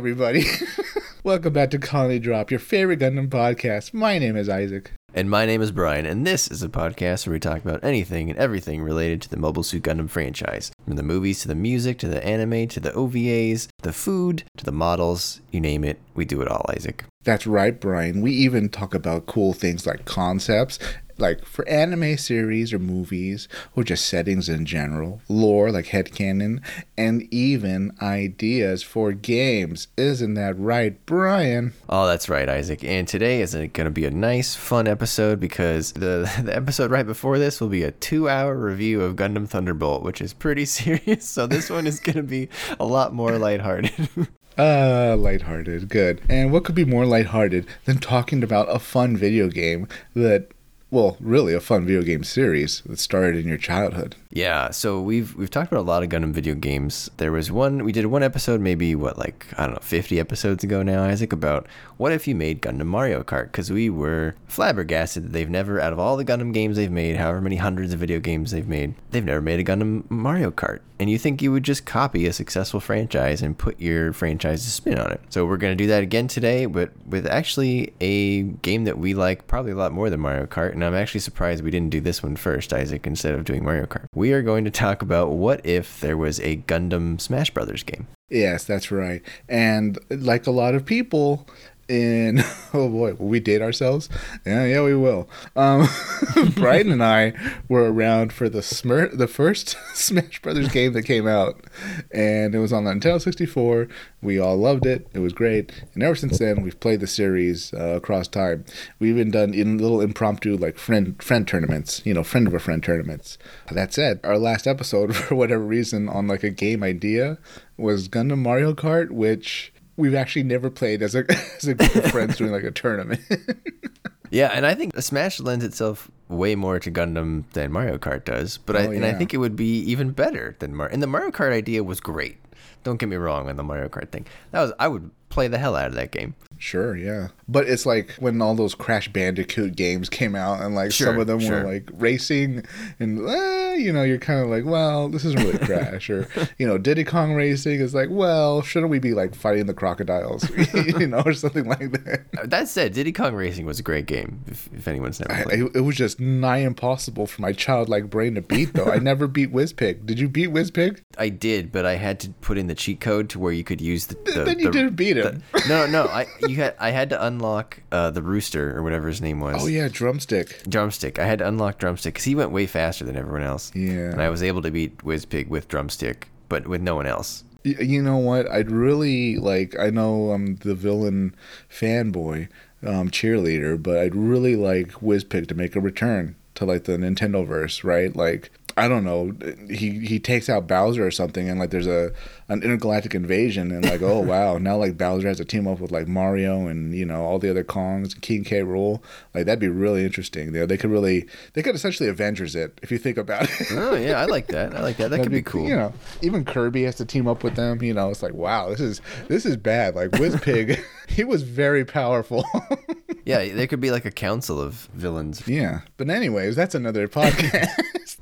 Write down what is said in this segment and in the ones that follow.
Everybody. Welcome back to Colony Drop, your favorite Gundam podcast. My name is Isaac. And my name is Brian, and this is a podcast where we talk about anything and everything related to the Mobile Suit Gundam franchise. From the movies to the music to the anime to the OVAs, the food to the models, you name it, we do it all, Isaac. That's right, Brian. We even talk about cool things like concepts like for anime series or movies or just settings in general, lore like headcanon, and even ideas for games. Isn't that right, Brian? Oh, that's right, Isaac. And today is going to be a nice, fun episode because the, the episode right before this will be a two hour review of Gundam Thunderbolt, which is pretty serious. So this one is going to be a lot more lighthearted. Uh, lighthearted. Good. And what could be more lighthearted than talking about a fun video game that well, really a fun video game series that started in your childhood. Yeah, so we've we've talked about a lot of Gundam video games. There was one we did one episode maybe what like I don't know 50 episodes ago now Isaac about what if you made Gundam Mario Kart cuz we were flabbergasted that they've never out of all the Gundam games they've made, however many hundreds of video games they've made, they've never made a Gundam Mario Kart. And you think you would just copy a successful franchise and put your franchise's spin on it. So we're going to do that again today, but with actually a game that we like probably a lot more than Mario Kart, and I'm actually surprised we didn't do this one first, Isaac, instead of doing Mario Kart we are going to talk about what if there was a Gundam Smash Brothers game. Yes, that's right. And like a lot of people, in oh boy, will we date ourselves? Yeah, yeah, we will. Um, Brian and I were around for the Smir- the first Smash Brothers game that came out, and it was on the Nintendo 64. We all loved it. It was great, and ever since then, we've played the series uh, across time. We've even done in little impromptu like friend friend tournaments, you know, friend of a friend tournaments. That said, our last episode, for whatever reason, on like a game idea was Gundam Mario Kart, which we've actually never played as a as a group of friends doing like a tournament. yeah, and I think Smash lends itself way more to Gundam than Mario Kart does, but oh, I, and I think it would be even better than Mario. And the Mario Kart idea was great. Don't get me wrong on the Mario Kart thing. That was I would play the hell out of that game. Sure, yeah. But it's like when all those Crash Bandicoot games came out, and like sure, some of them sure. were like racing, and eh, you know, you're kind of like, well, this isn't really Crash, or you know, Diddy Kong Racing is like, well, shouldn't we be like fighting the crocodiles, you know, or something like that. Uh, that said, Diddy Kong Racing was a great game. If, if anyone's never played, I, it was just nigh impossible for my childlike brain to beat. Though I never beat Wizpig. Did you beat Wizpig? I did, but I had to put in the cheat code to where you could use the. the then you the, didn't beat him. The, no, no, I you had I had to unlock uh, the rooster or whatever his name was. Oh yeah, drumstick. Drumstick. I had to unlock drumstick because he went way faster than everyone else. Yeah. And I was able to beat Wizpig with drumstick, but with no one else. You know what? I'd really like. I know I'm the villain fanboy, um, cheerleader, but I'd really like Wizpig to make a return to like the Nintendo verse, right? Like I don't know. He he takes out Bowser or something, and like there's a an intergalactic invasion, and like oh wow, now like Bowser has to team up with like Mario and you know all the other Kongs and King K. Rool. Like that'd be really interesting. They they could really they could essentially Avengers it if you think about it. oh yeah, I like that. I like that. That could be, be, cool. You know, even Kirby has to team up with them. You know, it's like wow, this is this is bad. Like Wizpig, he was very powerful. yeah, there could be like a council of villains. Yeah, but anyways, that's another podcast.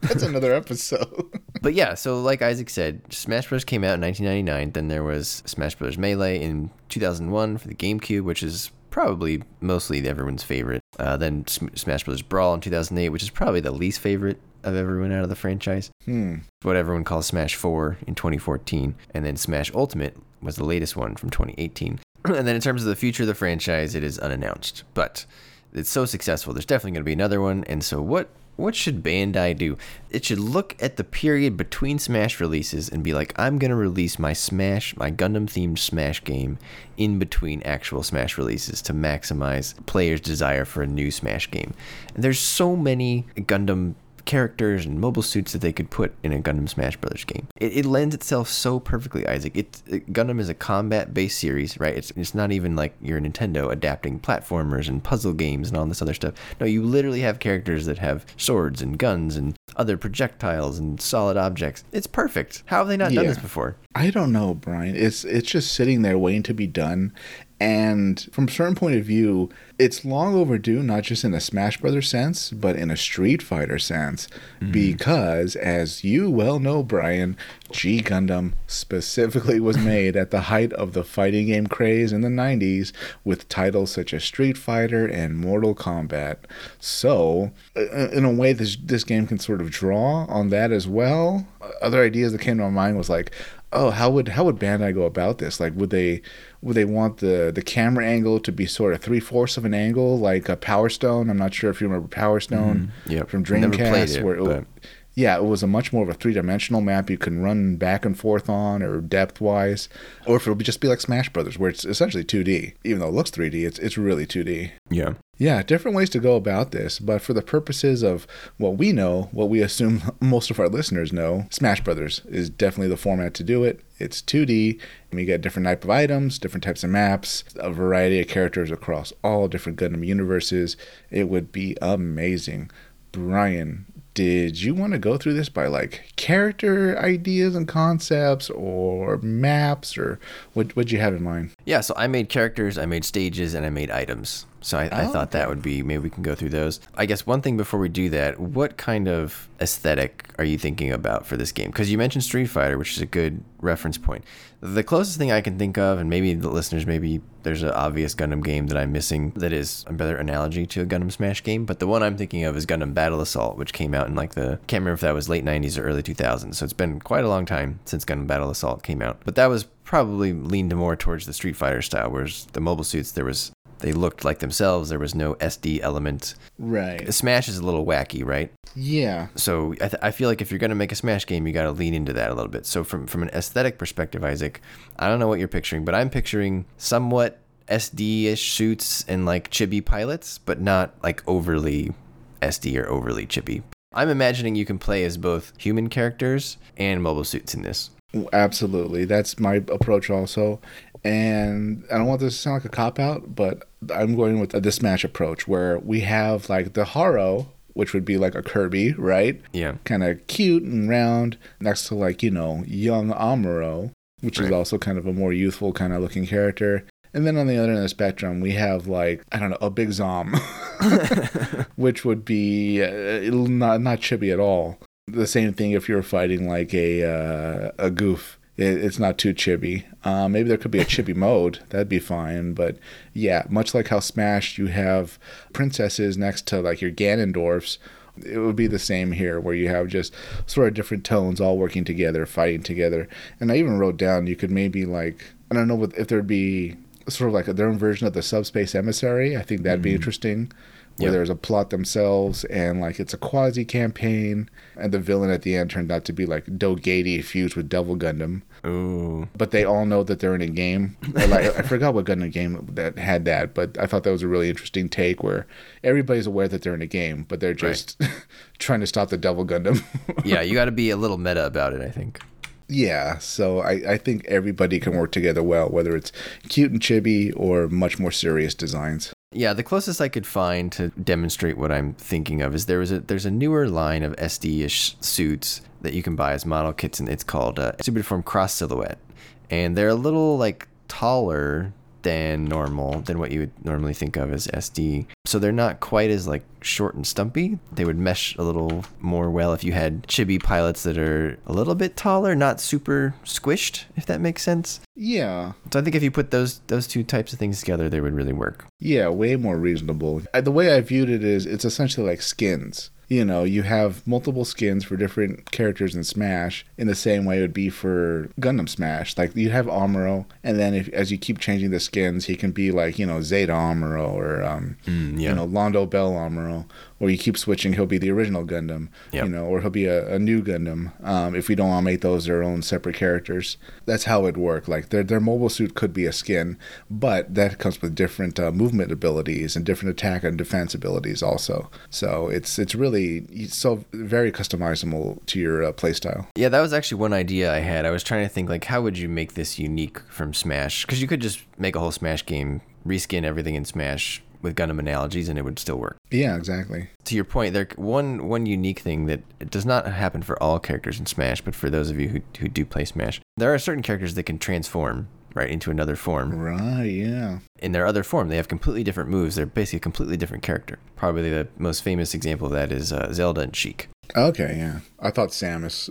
that's another episode. but yeah, so like Isaac said, Smash Bros. came out in 1999. Then there was Smash Bros. Melee in 2001 for the GameCube, which is probably mostly everyone's favorite. Uh, then Smash Bros. Brawl in 2008, which is probably the least favorite of everyone out of the franchise. Hmm. What everyone calls Smash 4 in 2014. And then Smash Ultimate was the latest one from 2018. and then in terms of the future of the franchise, it is unannounced. But it's so successful, there's definitely going to be another one. And so, what what should Bandai do? It should look at the period between Smash releases and be like, I'm going to release my Smash, my Gundam themed Smash game in between actual Smash releases to maximize players' desire for a new Smash game. And there's so many Gundam characters and mobile suits that they could put in a Gundam Smash Brothers game. It, it lends itself so perfectly, Isaac. It, it Gundam is a combat-based series, right? It's it's not even like your Nintendo adapting platformers and puzzle games and all this other stuff. No, you literally have characters that have swords and guns and other projectiles and solid objects. It's perfect. How have they not yeah. done this before? I don't know, Brian. It's it's just sitting there waiting to be done. And from a certain point of view, it's long overdue, not just in a Smash Brothers sense, but in a Street Fighter sense. Mm-hmm. Because, as you well know, Brian, G Gundam specifically was made at the height of the fighting game craze in the 90s with titles such as Street Fighter and Mortal Kombat. So, in a way, this, this game can sort of draw on that as well. Other ideas that came to my mind was like, oh how would how would bandai go about this? Like would they would they want the the camera angle to be sort of three-fourths of an angle like a power stone? I'm not sure if you remember power stone mm-hmm. Yep. from Never played dreamcast it, where it, but- yeah it was a much more of a three-dimensional map you can run back and forth on or depth wise or if it would just be like smash brothers where it's essentially 2d even though it looks 3d it's, it's really 2d Yeah. yeah, different ways to go about this, but for the purposes of what we know, what we assume most of our listeners know, Smash Brothers is definitely the format to do it. It's 2D, and you get different type of items, different types of maps, a variety of characters across all different Gundam universes. It would be amazing. Brian, did you want to go through this by like character ideas and concepts or maps or what what'd you have in mind? Yeah, so I made characters, I made stages, and I made items. So I, I Oh, thought that would be maybe we can go through those. I guess one thing before we do that, what kind of aesthetic are you thinking about for this game? Because you mentioned Street Fighter, which is a good reference point. The closest thing I can think of, and maybe the listeners, maybe there's an obvious Gundam game that I'm missing that is a better analogy to a Gundam Smash game, but the one I'm thinking of is Gundam Battle Assault, which came out in like the can't remember if that was late 90s or early 2000s. So it's been quite a long time since Gundam Battle Assault came out. But that was probably leaned more towards the Street Fighter style, whereas the mobile suits there was they looked like themselves. There was no SD element. Right. Smash is a little wacky, right? Yeah. So I, th- I feel like if you're gonna make a Smash game, you got to lean into that a little bit. So from from an aesthetic perspective, Isaac, I don't know what you're picturing, but I'm picturing somewhat SD-ish suits and like chibi pilots, but not like overly SD or overly chibi. I'm imagining you can play as both human characters and mobile suits in this. Absolutely. That's my approach also. And I don't want this to sound like a cop out, but I'm going with the Smash approach where we have like the Haro, which would be like a Kirby, right? Yeah. Kind of cute and round, next to like, you know, young Amuro, which is also kind of a more youthful kind of looking character. And then on the other end of the spectrum, we have like, I don't know, a big Zom, which would be uh, not, not chibi at all. The same thing if you're fighting like a, uh, a Gouf it, it's not too chibi. Um, maybe there could be a chibi mode. That'd be fine. But yeah, much like how Smash, you have princesses next to like your Ganondorfs. It would be the same here, where you have just sort of different tones all working together, fighting together. And I even wrote down you could maybe like I don't know if there'd be sort of like a, their own version of the Subspace Emissary. I think that'd be interesting where Yep. there's a plot themselves and like it's a quasi campaign and the villain at the end turned out to be like Dogady fused with Devil Gundam Ooh. but they all know that they're in a game like I forgot what Gundam game that had that but I thought that was a really interesting take where everybody's aware that they're in a game but they're just trying to stop the Devil Gundam Yeah, you got to be a little meta about it, I think. yeah so I, I think everybody can work together well whether it's cute and chibi or much more serious designs Yeah, the closest I could find to demonstrate what I'm thinking of is there was a there's a newer line of SD-ish suits that you can buy as model kits, and it's called uh, Superform Cross Silhouette, and they're a little like taller than normal than what you would normally think of as SD. So they're not quite as like short and stumpy. They would mesh a little more well if you had chibi pilots that are a little bit taller, not super squished, if that makes sense. yeah So I think if you put those those two types of things together, they would really work. Yeah, way more reasonable. The way I viewed it is it's essentially like skins. You know, you have multiple skins for different characters in Smash in the same way it would be for Gundam Smash. Like you have Amuro, and then if as you keep changing the skins, he can be like, you know, Zeta Amuro or um Mm, yeah. you know, Londo Bell Amuro. Or you keep switching, he'll be the original Gundam. Yep. You know, or he'll be a, a new Gundam. Um, if we don't want to make those their own separate characters. That's how it work. Like their their mobile suit could be a skin, but that comes with different uh, movement abilities and different attack and defense abilities also. So it's it's really so very customizable to your uh, playstyle. Yeah, that was actually one idea I had. I was trying to think like how would you make this unique from Smash? Because you could just make a whole Smash game, reskin everything in Smash with Gundam analogies, and it would still work. Yeah, exactly. To your point, there one one unique thing that does not happen for all characters in Smash, but for those of you who who do play Smash, there are certain characters that can transform right, into another form. Right, yeah. In their other form, they have completely different moves. They're basically a completely different character. Probably the most famous example of that is uh, Zelda and Sheik. Okay, yeah. I thought Samus.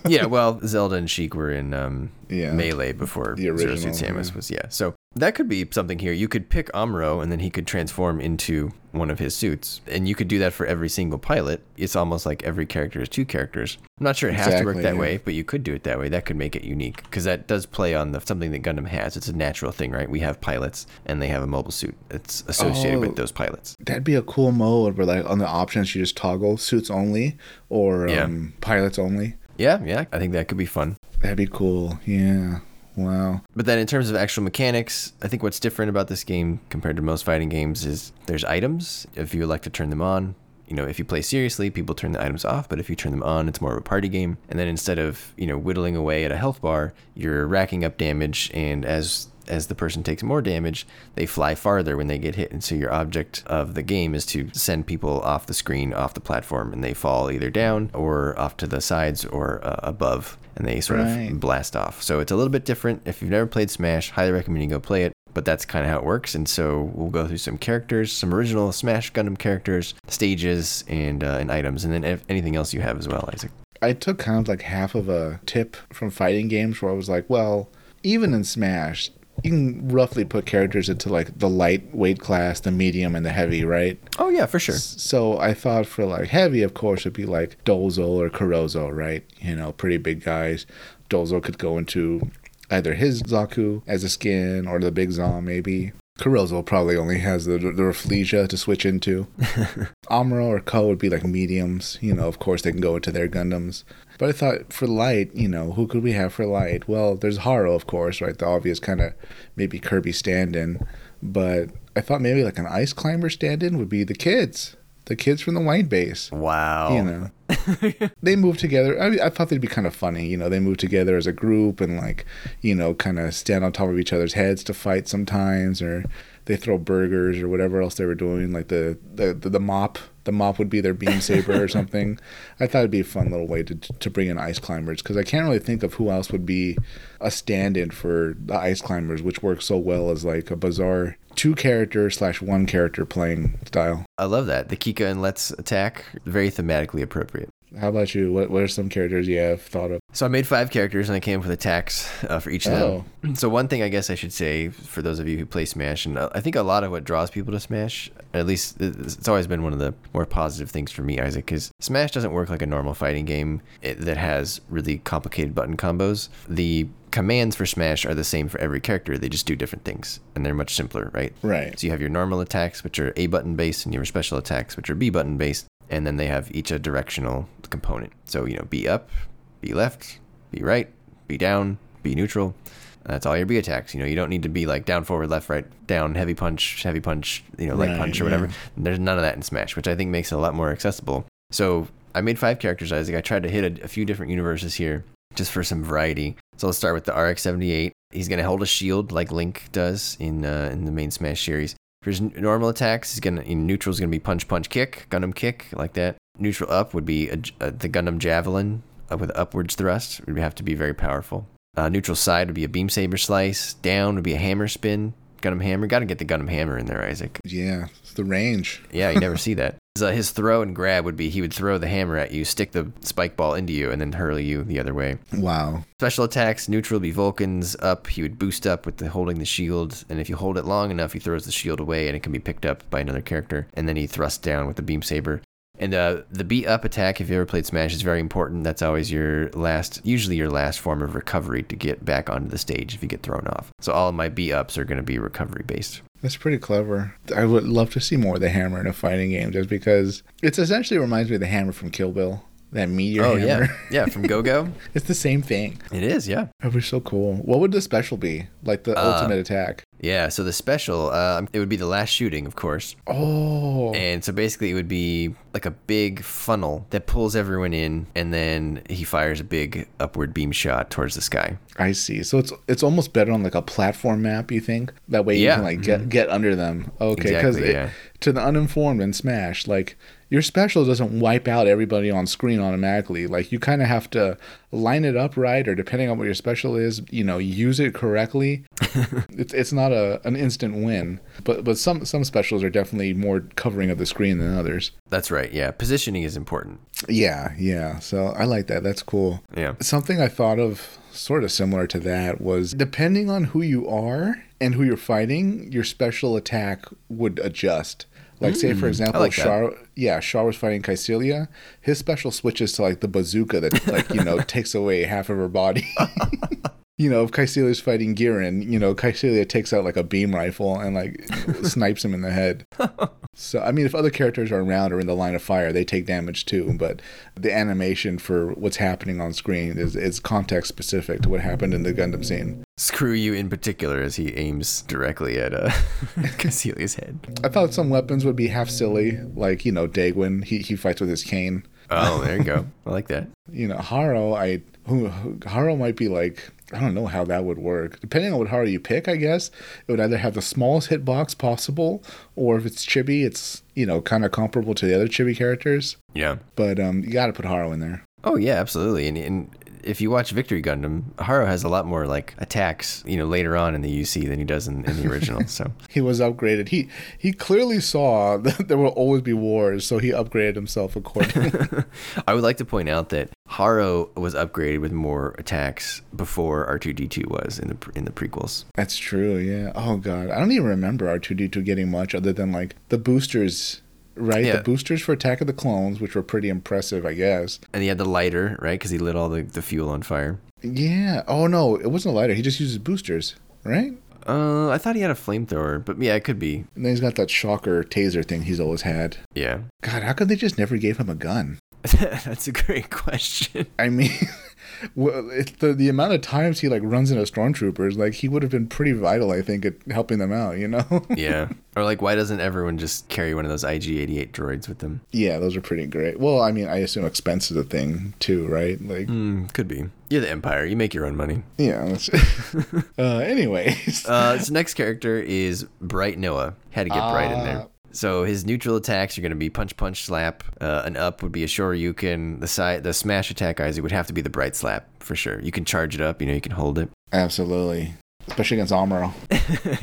yeah, well, Zelda and Sheik were in um, Yeah. Melee before The Zero original, Suit Samus yeah. was, yeah. So that could be something here. You could pick Amuro and then he could transform into one of his suits. And you could do that for every single pilot. It's almost like every character is two characters. I'm not sure it has to work that yeah. way, but you could do it that way. That could make it unique because that does play on the something that Gundam has. It's a natural thing, right? We have pilots and they have a mobile suit. It's associated Oh. with those pilots. That'd be a cool mode where, like, on the options, you just toggle suits only or Yeah. um, pilots only. Yeah, yeah. I think that could be fun. That'd be cool. Yeah. Wow. But then in terms of actual mechanics, I think what's different about this game compared to most fighting games is there's items. If you like to turn them on, you know, if you play seriously, people turn the items off, but if you turn them on, it's more of a party game. And then instead of, you know, whittling away at a health bar, you're racking up damage and as as the person takes more damage, they fly farther when they get hit. And so your object of the game is to send people off the screen, off the platform, and they fall either down or off to the sides or uh, above, and they sort Right. of blast off. So it's a little bit different. If you've never played Smash, highly recommend you go play it. But that's kind of how it works. And so we'll go through some characters, some original Smash Gundam characters, stages, and uh, and items, and then if anything else you have as well, Isaac. I took kind of like half of a tip from fighting games where I was like, well, even in Smash, you can roughly put characters into like the lightweight class, the medium, and the heavy, right? Oh yeah, for sure. So I thought for like heavy, of course, it'd be like Dozo or Kurozo, right? You know, pretty big guys. Dozo could go into either his Zaku as a skin or the big Zom, maybe. Kurozo probably only has the, the Rafflesia to switch into. Amuro or Ko would be like mediums. You know, of course, they can go into their Gundams. But I thought for light, you know, who could we have for light? Well, there's Haro, of course, right? The obvious kind of maybe Kirby stand in. But I thought maybe like an ice climber stand in would be the kids. The kids from the white base. Wow. You know, they move together. I, I thought they'd be kind of funny. You know, they move together as a group and like, you know, kind of stand on top of each other's heads to fight sometimes, or they throw burgers or whatever else they were doing. Like the the the, the mop, the mop would be their beam saber or something. I thought it'd be a fun little way to to bring in ice climbers because I can't really think of who else would be a stand-in for the ice climbers, which works so well as like a bizarre two character slash one character playing style. I love that. The Kikka and Let's attack, very thematically appropriate. How about you? What what are some characters you have thought of? So I made five characters and I came up with attacks uh, for each of them. So one thing I guess I should say for those of you who play Smash, and uh, I think a lot of what draws people to Smash, at least it's it's always been one of the more positive things for me, Isaac, because Smash doesn't work like a normal fighting game that has really complicated button combos. The commands for Smash are the same for every character. They just do different things, and they're much simpler, right? Right. So you have your normal attacks, which are A button based, and your special attacks, which are B button based, and then they have each a directional component. So you know, B up, B left, B right, B down, B neutral. That's all your B attacks. You know, you don't need to be like down, forward, left, right, down, heavy punch, heavy punch, you know, light Right, punch or whatever. yeah. There's none of that in Smash, which I think makes it a lot more accessible. So I made five characters, Isaac. I tried to hit a, a few different universes here just for some variety. So let's start with the RX-78. He's gonna hold a shield like Link does in uh, in the main Smash series. For his normal attacks, he's gonna in neutral is gonna be punch, punch, kick, Gundam kick like that. Neutral up would be a uh, the Gundam javelin uh, with upwards thrust. It would have to be very powerful. Uh, neutral side would be a beam saber slice. Down would be a hammer spin. Gundam hammer. Got to get the Gundam hammer in there, Isaac. Yeah, it's the range. Yeah, you never see that. So his throw and grab would be he would throw the hammer at you, stick the spike ball into you, and then hurl you the other way. Wow. Special attacks, neutral would be Vulcan's up. He would boost up with the holding the shield, and if you hold it long enough, he throws the shield away, and it can be picked up by another character. And then he thrusts down with the beam saber. And uh, the beat up attack, if you ever played Smash, is very important. That's always your last, usually your last form of recovery to get back onto the stage if you get thrown off. So all of my beat ups are going to be recovery based. That's pretty clever. I would love to see more of the hammer in a fighting game just because it's essentially reminds me of the hammer from Kill Bill. That meteor oh hammer. yeah, yeah, from Go Go. it's the same thing. It is, yeah. That'd be so cool. What would the special be? Like the Uh, ultimate attack? Yeah, so the special, uh, it would be the last shooting, of course. Oh, And so basically, it would be like a big funnel that pulls everyone in, and then he fires a big upward beam shot towards the sky. I see. So it's it's almost better on like a platform map. You think that way you Yeah. can like get get under them. Okay, because Exactly, yeah. to the uninformed and Smash, like your special doesn't wipe out everybody on screen automatically. Like you kind of have to line it up right, or depending on what your special is, you know, use it correctly. it's it's not a an instant win, but but some some specials are definitely more covering of the screen than others. That's right. Yeah, positioning is important. Yeah, yeah. So I like that. That's cool. Yeah. Something I thought of sort of similar to that was depending on who you are and who you're fighting, your special attack would adjust. Like say for mm. example, like that. Yeah, Char was fighting Kycilia, his special switches to like the bazooka that like, you know, takes away half of her body. you know, if Kycilia's fighting Gihren, you know, Kycilia takes out like a beam rifle and like snipes him in the head. So I mean, if other characters are around or in the line of fire, they take damage too. But the animation for what's happening on screen is is context specific to what happened in the Gundam scene. Screw you in particular as he aims directly at uh, Kycilia's head. I thought some weapons would be half silly, like you know, Degwin. He he fights with his cane. Oh, there you go. I like that. You know, Haro. I who Haro might be like. I don't know how that would work. Depending on what Haro you pick, I guess it would either have the smallest hitbox possible, or if it's Chibi, it's you know kind of comparable to the other Chibi characters. Yeah. But um, you got to put Haro in there. Oh yeah, absolutely. And, and if you watch Victory Gundam, Haro has a lot more like attacks, you know, later on in the UC than he does in, in the original. So he was upgraded. He he clearly saw that there will always be wars, so he upgraded himself accordingly. I would like to point out that Haro was upgraded with more attacks before R2D2 was in the in the prequels. That's true. Yeah. Oh god, I don't even remember R two D two getting much other than like the boosters, right? Yeah. The boosters for Attack of the Clones, which were pretty impressive, I guess. And he had the lighter, right? Because he lit all the, the fuel on fire. Yeah. Oh no, it wasn't a lighter. He just uses boosters, right? Uh, I thought he had a flamethrower, but yeah, it could be. And then he's got that shocker taser thing he's always had. Yeah, God, how could they just never gave him a gun? that's a great question. I mean, the the amount of times he like runs into stormtroopers, like he would have been pretty vital, I think, at helping them out. You know? Yeah, or like, why doesn't everyone just carry one of those IG88 droids with them? yeah, those are pretty great. Well, I mean, I assume expense is a thing too, right? Like, Hmm, could be. You're the Empire. You make your own money. yeah. Uh, anyways, Uh, this next character is Bright Noah. Had to get Bright in Ah. there. So his neutral attacks are going to be punch, punch, slap. Uh, an up would be a Shoryuken. The side, the smash attack, Isaac would have to be the Bright slap for sure. You can charge it up. You know, you can hold it. absolutely, especially against Amuro.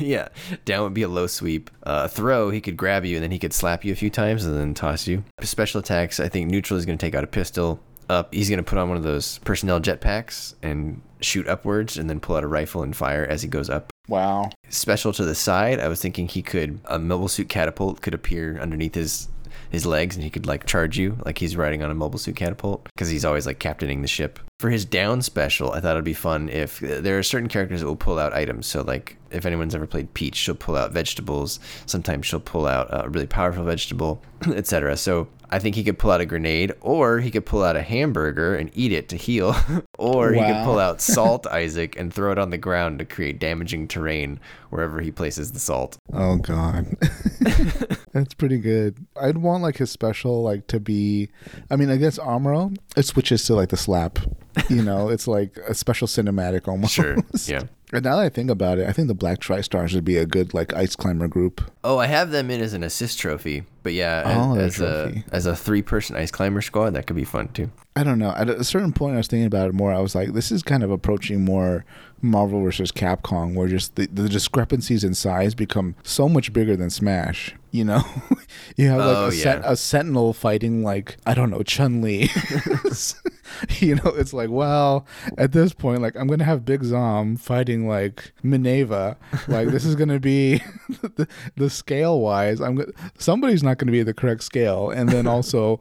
yeah, down would be a low sweep. Uh, throw, he could grab you and then he could slap you a few times and then toss you. Special attacks, I think neutral is going to take out a pistol. Up, he's going to put on one of those personnel jetpacks and shoot upwards and then pull out a rifle and fire as he goes up. Wow. Special to the side, I was thinking he could a mobile suit catapult could appear underneath his his legs and he could like charge you like he's riding on a mobile suit catapult because he's always like captaining the ship. For his down special, I thought it'd be fun if there are certain characters that will pull out items. So like if anyone's ever played Peach, she'll pull out vegetables. Sometimes she'll pull out a really powerful vegetable, etc. So I think he could pull out a grenade, or he could pull out a hamburger and eat it to heal, or he could pull out salt, Isaac, and throw it on the ground to create damaging terrain wherever he places the salt. Oh god. That's pretty good. I'd want like his special like to be I mean I guess Amuro, it switches to like the slap. You know, it's like a special cinematic almost. Sure. Yeah. And now that I think about it, I think the Black Tri-Stars would be a good like ice climber group. Oh, I have them in as an assist trophy, but yeah, Oh, as, a as a as a three person ice climber squad, that could be fun too. I don't know. At a certain point, I was thinking about it more. I was like, this is kind of approaching more Marvel versus Capcom, where just the, the discrepancies in size become so much bigger than Smash. You know, you have like Oh, a, sen- yeah. a Sentinel fighting like I don't know Chun Li. you know, it's like well, at this point, like I'm gonna have Big Zom fighting like Mineva. Like this is gonna be the, the scale wise. I'm go- somebody's not gonna be the correct scale, and then also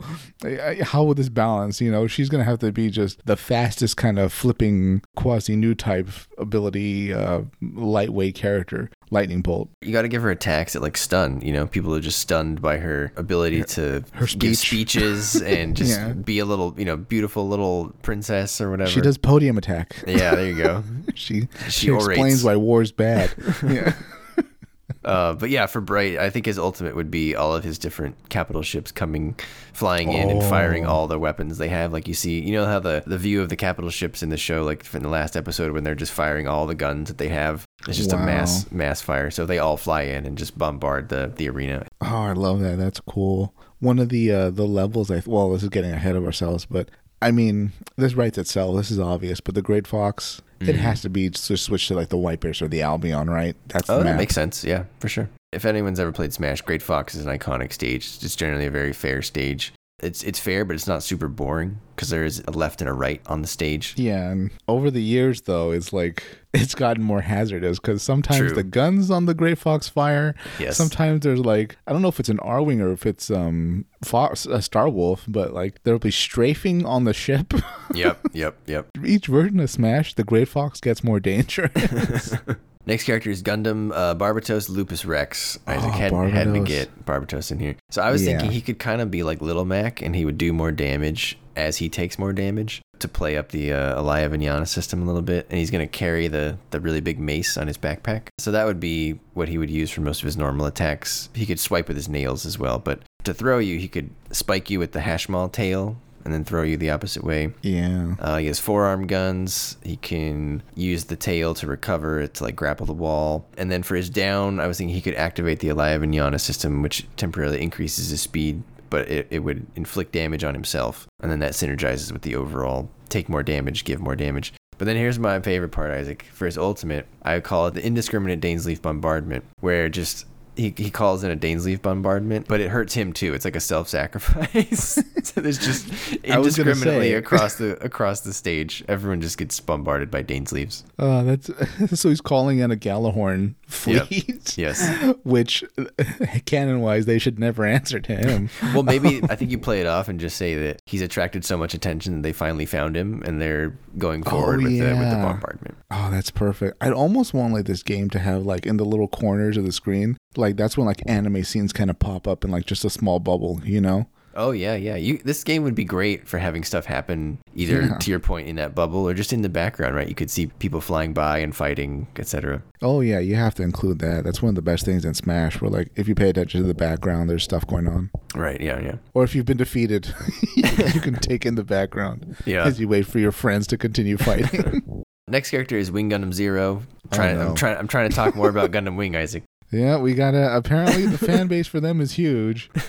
how will this balance? You know, she's gonna have to be just the fastest kind of flipping quasi new type ability, uh, lightweight character, lightning bolt. You got to give her attacks that like stun. You know, people are just stunned by her ability to her give speeches and just Yeah. be a little, you know, beautiful little princess or whatever. She does podium attack. Yeah, there you go. she She she, explains why war's bad. yeah. Uh, but yeah, for Bright, I think his ultimate would be all of his different capital ships coming, flying in and firing Oh. all the weapons they have. Like you see, you know how the, the view of the capital ships in the show, like in the last episode, when they're just firing all the guns that they have. It's just a mass mass fire. So they all fly in and just bombard the the arena. Oh, I love that. That's cool. One of the uh, the levels. I well, this is getting ahead of ourselves, but I mean, this writes itself. This is obvious, but the Great Fox, it has to be to switch to like the White Base or the Albion, right? That's Mm-hmm. Oh, that makes sense. Yeah, for sure. If anyone's ever played Smash, Great Fox is an iconic stage. It's generally a very fair stage. It's it's fair, but it's not super boring because there is a left and a right on the stage. Yeah, and over the years though, it's like it's gotten more hazardous because sometimes True. the guns on the Great Fox fire. Yes. Sometimes there's like I don't know if it's an Arwing or if it's um Fox a Star Wolf, but like there'll be strafing on the ship. yep, yep, yep. Each version of Smash, the Great Fox gets more dangerous. Next character is Gundam uh, Barbatos Lupus Rex. Isaac Oh, had, had to get Barbatos in here. So I was Yeah. thinking he could kind of be like Little Mac and he would do more damage as he takes more damage to play up the uh, Alaya Vijnana system a little bit. And he's going to carry the, the really big mace on his backpack. So that would be what he would use for most of his normal attacks. He could swipe with his nails as well. But to throw you, he could spike you with the Hashmal tail and then throw you the opposite way. yeah. Uh, he has forearm guns. He can use the tail to recover it to like grapple the wall. And then for his down, I was thinking he could activate the Alaya Vijnana system, which temporarily increases his speed, but it, it would inflict damage on himself. And then that synergizes with the overall take more damage, give more damage. But then here's my favorite part, Isaac. For his ultimate, I call it the indiscriminate Dainsleif bombardment, where just he, he calls in a Dainsleif bombardment, but it hurts him too. It's like a self-sacrifice. so there's just I was gonna indiscriminately across the across the stage, everyone just gets bombarded by Dainsleaves. Uh, that's so he's calling in a Gjallarhorn Yep. fleet. Yes. Which, canon wise, they should never answer to him. Well, maybe I think you play it off and just say that he's attracted so much attention that they finally found him and they're going forward with, the, with the bombardment. Oh, that's perfect. I'd almost want like this game to have like in the little corners of the screen, like that's when like anime scenes kind of pop up in like just a small bubble, you know? Oh yeah, yeah. You this game would be great for having stuff happen either Yeah. to your point in that bubble or just in the background, right? You could see people flying by and fighting, etc. Oh yeah, you have to include that. That's one of the best things in Smash, where like if you pay attention to the background, there's stuff going on. Right? Yeah, yeah. Or if you've been defeated, you can take in the background Yeah. as you wait for your friends to continue fighting. Next character is Wing Gundam Zero. Oh, Trying, no. I'm trying, I'm trying to talk more about Gundam Wing, Isaac. Yeah, we gotta. Apparently, the fan base for them is huge.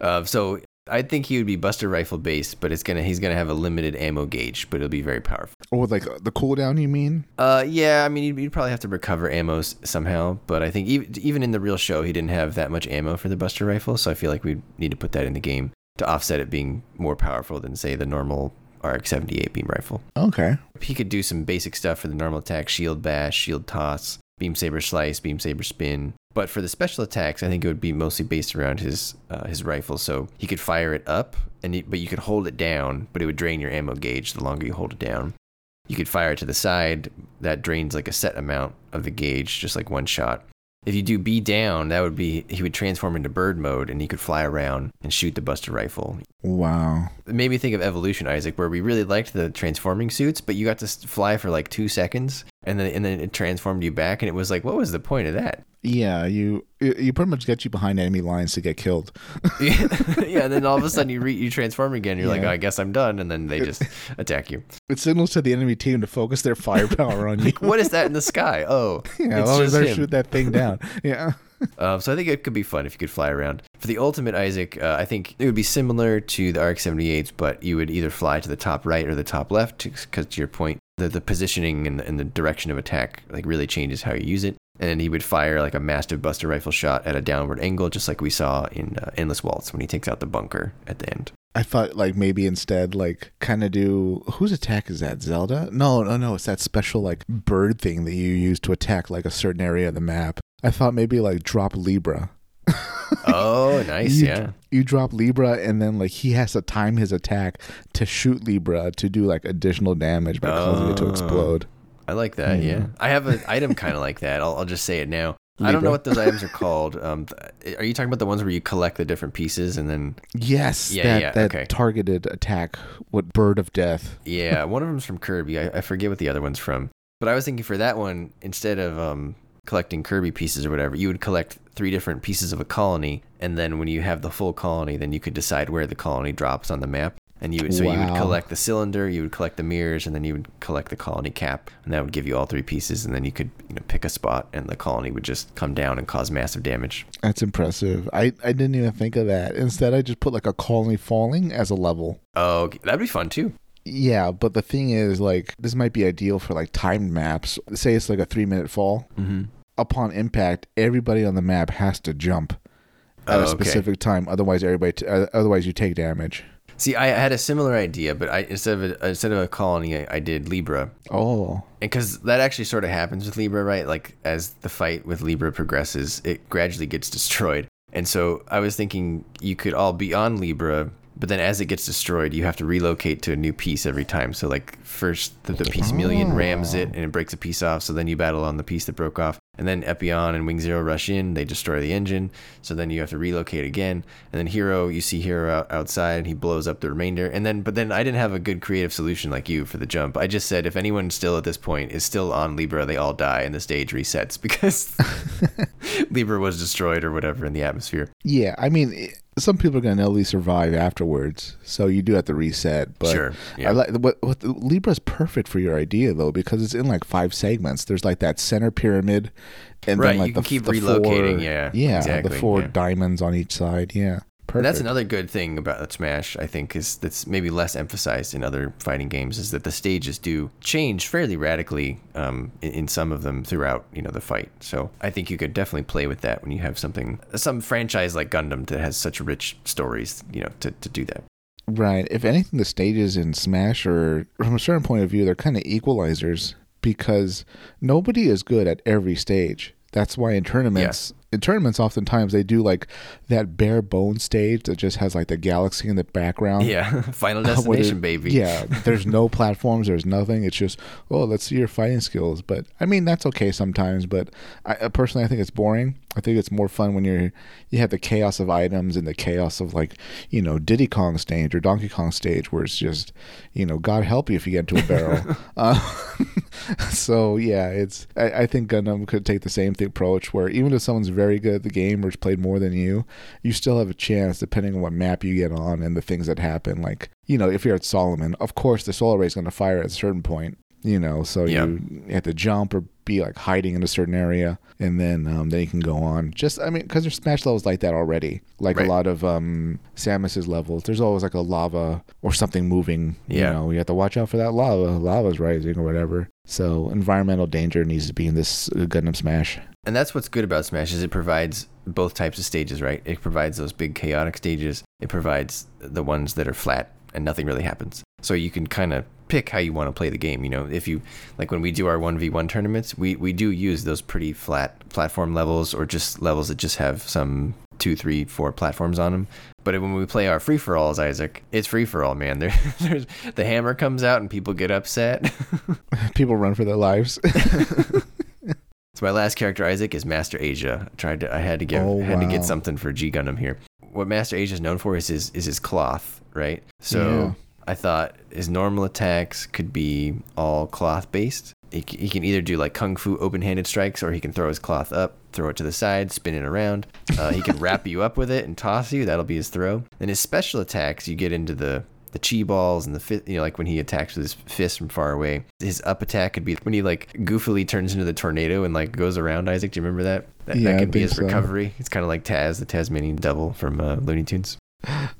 Uh, so I think he would be Buster Rifle based, but it's gonna he's gonna have a limited ammo gauge, but it'll be very powerful. Or with like the cooldown, you mean? Uh, yeah, I mean you'd, you'd probably have to recover ammo somehow, but I think even even in the real show he didn't have that much ammo for the Buster Rifle, so I feel like we need to put that in the game to offset it being more powerful than say the normal RX-78 beam rifle. Okay. He could do some basic stuff for the normal attack, shield bash, shield toss, beam saber slice, beam saber spin. But for the special attacks, I think it would be mostly based around his uh, his rifle. So he could fire it up, and it, but you could hold it down, but it would drain your ammo gauge the longer you hold it down. You could fire it to the side, that drains like a set amount of the gauge, just like one shot. If you do B down, that would be he would transform into bird mode, and he could fly around and shoot the Buster rifle Wow. it made me think of Evolution, Isaac, where we really liked the transforming suits, but you got to fly for like two seconds, and then and then it transformed you back, and it was like, what was the point of that? Yeah, you you pretty much get you behind enemy lines to get killed. yeah, and then all of a sudden you re- you transform again. You're like, oh, I guess I'm done, and then they just attack you. It signals to the enemy team to focus their firepower on you. What is that in the sky? Oh, Yeah, well, just shoot that thing down. Yeah. Um, so I think it could be fun if you could fly around. For the ultimate Isaac, uh, I think it would be similar to the RX-78s, but you would either fly to the top right or the top left, because to your point, the, the positioning and, and the direction of attack like really changes how you use it. And he would fire like a massive Buster rifle shot at a downward angle, just like we saw in uh, Endless Waltz when he takes out the bunker at the end. I thought like maybe instead like kind of do whose attack is that Zelda? No, no, no. It's that special like bird thing that you use to attack like a certain area of the map. I thought maybe like drop Libra. Oh, nice, You- yeah. You drop Libra and then like he has to time his attack to shoot Libra to do like additional damage by causing it to Oh. explode. I like that. Hmm. Yeah, I have an item kind of like that. I'll, I'll just say it now. I don't know what those items are called. Um, th- are you talking about the ones where you collect the different pieces and then? Yes, Yeah, that yeah, that okay. targeted attack. What bird of death? Yeah, one of them's from Kirby. I, I forget what the other one's from. But I was thinking for that one, instead of um, collecting Kirby pieces or whatever, you would collect three different pieces of a colony, and then when you have the full colony, then you could decide where the colony drops on the map. And you would, so you would collect the cylinder, you would collect the mirrors, and then you would collect the colony cap, and that would give you all three pieces. And then you could you know pick a spot, and the colony would just come down and cause massive damage. That's impressive. I, I didn't even think of that. Instead, I just put like a colony falling as a level. Oh, that'd be fun too. Yeah, but the thing is, like, this might be ideal for like timed maps. Say it's like a three minute fall. Mm-hmm. Upon impact, everybody on the map has to jump at Oh, a okay. specific time. Otherwise, everybody. T- uh, otherwise, you take damage. See, I had a similar idea, but I instead of a, instead of a colony, I, I did Libra, Oh, and because that actually sort of happens with Libra, right? Like as the fight with Libra progresses, it gradually gets destroyed. And so I was thinking you could all be on Libra, but then as it gets destroyed, you have to relocate to a new piece every time. So like first the, the Peacemillion rams it oh. and it breaks a piece off. So then you battle on the piece that broke off. And then Epyon and Wing Zero rush in, they destroy the engine. So then you have to relocate again. And then Heero, you see Heero out, outside and he blows up the remainder. And then, but then I didn't have a good creative solution like you for the jump. I just said if anyone still at this point is still on Libra, they all die and the stage resets because Libra was destroyed or whatever in the atmosphere. yeah. I mean, it- some people are gonna at least survive afterwards, so you do have to reset. But Sure, yeah. I like what, what Libra's perfect for your idea though because it's in like five segments. There's like that center pyramid, and Right, then like you the keep the relocating, Four, yeah, yeah, exactly, the four yeah. diamonds on each side. Yeah, perfect. And that's another good thing about Smash, I think, is that's maybe less emphasized in other fighting games, is that the stages do change fairly radically um, in, in some of them throughout, you know, the fight. So I think you could definitely play with that when you have something, some franchise like Gundam that has such rich stories, you know, to, to do that. Right. If anything, the stages in Smash are, from a certain point of view, they're kind of equalizers because nobody is good at every stage. That's why in tournaments, in tournaments, oftentimes they do like that bare bone stage that just has like the galaxy in the background. Yeah, Final Destination, baby. Yeah, there's no platforms, there's nothing. It's just, oh, let's see your fighting skills. But I mean, that's okay sometimes. But I uh, personally, I think it's boring. I think it's more fun when you're you have the chaos of items and the chaos of like you know Diddy Kong stage or Donkey Kong stage, where it's just you know God help you if you get into a barrel. uh, so yeah, it's I, I think Gundam could take the same thing approach where even if someone's very good at the game or has played more than you, you still have a chance depending on what map you get on and the things that happen. Like you know, if you're at Solomon, of course the solar ray is going to fire at a certain point. You know, so Yeah. you have to jump or be like hiding in a certain area, and then um, then you can go on. Just I mean, because there's Smash levels like that already. Like Right. a lot of um, Samus's levels, there's always like a lava or something moving. Yeah. You know, you have to watch out for that lava. Lava's rising or whatever. So environmental danger needs to be in this uh, Gundam Smash. And that's what's good about Smash is it provides both types of stages, right? It provides those big chaotic stages. It provides the ones that are flat and nothing really happens. So you can kind of pick how you want to play the game. You know, if you like when we do our one v one tournaments, we we do use those pretty flat platform levels or just levels that just have some two, three, four platforms on them. But when we play our free for alls, Isaac, it's free for all, man. There, there's the hammer comes out and people get upset. People run for their lives. So my last character, Isaac, is Master Asia. I tried to, I had to get, Oh, had to get something for G Gundam here. What Master Asia is known for is his, is his cloth, right? So Yeah. I thought his normal attacks could be all cloth based. He, he can either do like kung fu open handed strikes, or he can throw his cloth up, throw it to the side, spin it around. Uh, he can wrap you up with it and toss you. That'll be his throw. Then his special attacks, you get into the the chi balls and the fist, you know, like when he attacks with his fist from far away. His up attack could be when he like goofily turns into the tornado and like goes around. Isaac, do you remember that? That, Yeah, that could be his so. recovery. It's kind of like Taz, the Tasmanian devil from uh, Looney Tunes.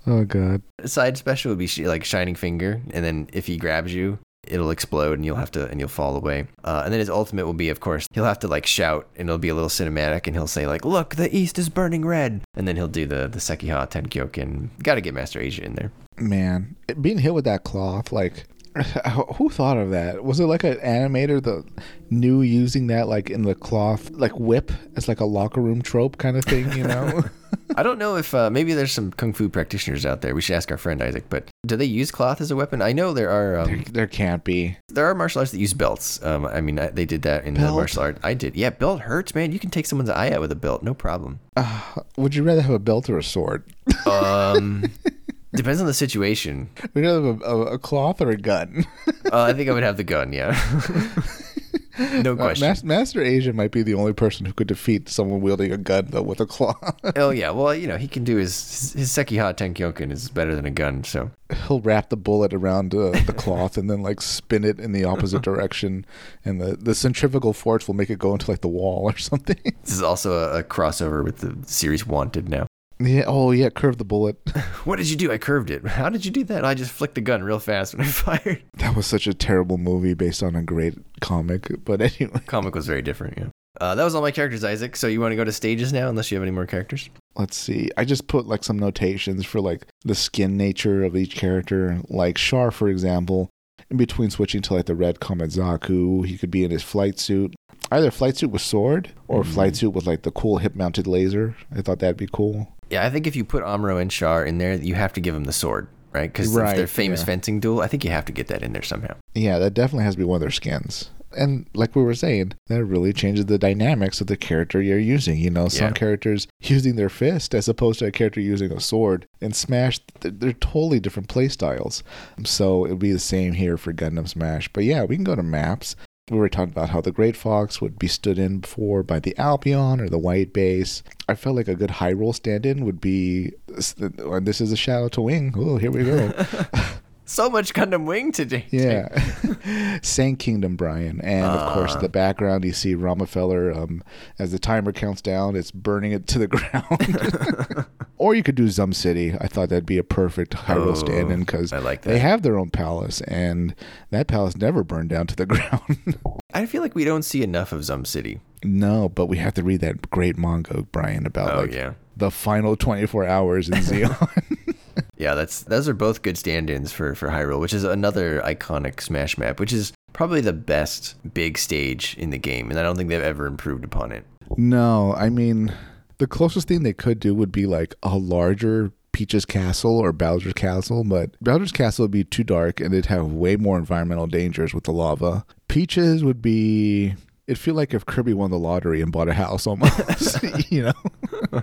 oh god. Side special would be sh- like Shining Finger, and then if he grabs you, it'll explode and you'll have to and you'll fall away. Uh, and then his ultimate will be, of course, he'll have to like shout and it'll be a little cinematic, and he'll say like, "Look, the east is burning red," and then he'll do the the Sekiha Tenkyoken. Got to get Master Asia in there. Man, being hit with that cloth, like, who thought of that? Was it like an animator that knew using that, like, in the cloth, like whip as like a locker room trope kind of thing, you know? I don't know if uh, maybe there's some kung fu practitioners out there. We should ask our friend Isaac. But do they use cloth as a weapon? I know there are there, um, there can't be. there are martial arts that use belts. Um, I mean, I, they did that in the martial art. I did. Yeah, belt hurts, man. You can take someone's eye out with a belt, no problem. Uh, would you rather have a belt or a sword? Um, depends on the situation. Would you rather have a, a, a cloth or a gun? Uh, I think I would have the gun. Yeah. No Uh, question. Mas- Master Asia might be the only person who could defeat someone wielding a gun though with a claw. oh yeah, well you know he can do his his Sekiha Tenkyoken is better than a gun. So He'll wrap the bullet around uh, the cloth and then like spin it in the opposite direction, and the the centrifugal force will make it go into like the wall or something. this is also a, a crossover with the series Wanted now. Yeah. Oh yeah. Curve the bullet. What did you do? I curved it. How did you do that? I just flicked the gun real fast when I fired. That was such a terrible movie based on a great comic. But anyway, Comic was very different. Yeah. Uh, that was all my characters, Isaac. So you want to go to stages now, unless you have any more characters? let's see. I just put like some notations for like the skin nature of each character. Like Char, for example, in between switching to like the red Comet Zaku, he could be in his flight suit. Either flight suit with sword or Mhm. flight suit with like the cool hip mounted laser. I thought that'd be cool. Yeah, I think if you put Amuro and Char in there, you have to give them the sword, right? Because Right, their famous yeah. fencing duel, I think you have to get that in there somehow. Yeah, that definitely has to be one of their skins. And like we were saying, that really changes the dynamics of the character you're using. You know, some Yeah. characters using their fist as opposed to a character using a sword and Smash, they're, they're totally different play styles. So it would be the same here for Gundam Smash. But yeah, we can go to maps. We were talking about how the Great Fox would be stood in for by the Albion or the White Base. I felt like a good Hyrule stand in would be. This is a out to Wing. Oh, here we go. So much Gundam Wing today. Yeah. Sanc Kingdom, Brian. And of course, Ah. the background, you see Romefeller, um, as the timer counts down, it's burning it to the ground. or you could do Zum City. I thought that'd be a perfect Hyrule Oh, stand in because like they have their own palace, and that palace never burned down to the ground. I feel like we don't see enough of Zum City. no, but we have to read that great manga, Brian, about Oh like yeah, the final 24 hours in Zeon. Yeah. That's those are both good stand-ins for for Hyrule, which is another iconic Smash map, which is probably the best big stage in the game, and I don't think they've ever improved upon it. No, I mean, the closest thing they could do would be like a larger Peach's Castle or Bowser's Castle, but Bowser's Castle would be too dark and it'd have way more environmental dangers with the lava. Peach's would be. It'd feel like if Kirby won the lottery and bought a house almost, you know?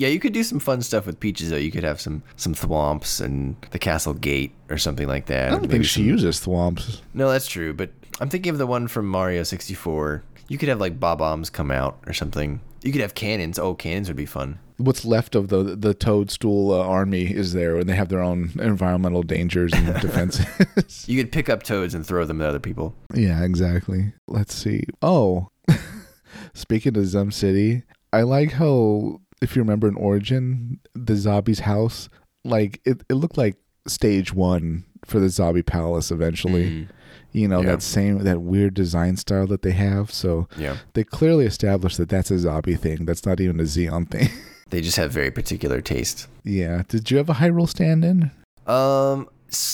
Yeah, you could do some fun stuff with Peaches though. You could have some some thwomps and the castle gate or something like that. I don't Maybe think she some- uses thwomps. No, that's true. But I'm thinking of the one from Mario 64. You could have like bob bombs come out or something. You could have cannons. Oh, cannons would be fun. What's left of the the Toadstool uh, army is there, and they have their own environmental dangers and defenses. You could pick up toads and throw them at other people. Yeah, exactly. Let's see. Oh, speaking of Zum City, I like how, if you remember in Origin, the Zabi's house, like it, it looked like stage one for the Zabi Palace eventually. Mm, You know, Yeah. that same, that weird design style that they have. So yeah. they clearly established that that's a Zabi thing. That's not even a Zeon thing. They just have very particular taste. yeah. Did you have a Hyrule stand in? Um,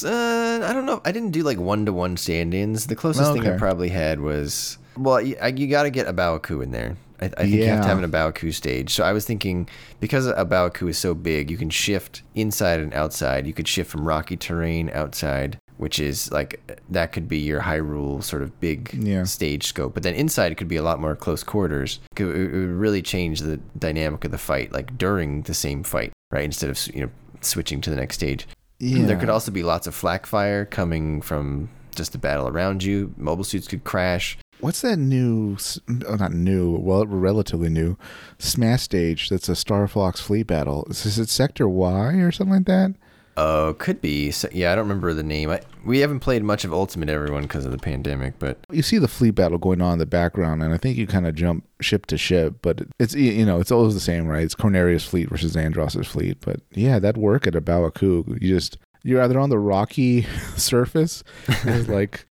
uh, I don't know. I didn't do like one to one stand ins. The closest thing I probably had was well, you, you got to get A Baoa Qu in there. I, I think you have to have an A Baoa Qu stage. So I was thinking because A Baoa Qu is so big, you can shift inside and outside. You could shift from rocky terrain outside, which is like that could be your Hyrule sort of big Yeah. stage scope. But then inside it could be a lot more close quarters. It, would- it would really change the dynamic of the fight, like during the same fight, right? Instead of you know switching to the next stage. Yeah. There could also be lots of flak fire coming from just the battle around you. Mobile suits could crash. What's that new, oh, not new, well, relatively new, Smash stage that's a Star Fox fleet battle? Is this it Sector Y or something like that? Oh, could be. So, yeah, I don't remember the name. I, we haven't played much of Ultimate Everyone because of the pandemic, but You see the fleet battle going on in the background, and I think you kind of jump ship to ship, but it's, you know, it's always the same, right? It's Corneria's fleet versus Andross's fleet. But yeah, that'd work at A Baoa Qu. You just, you're either on the rocky surface, like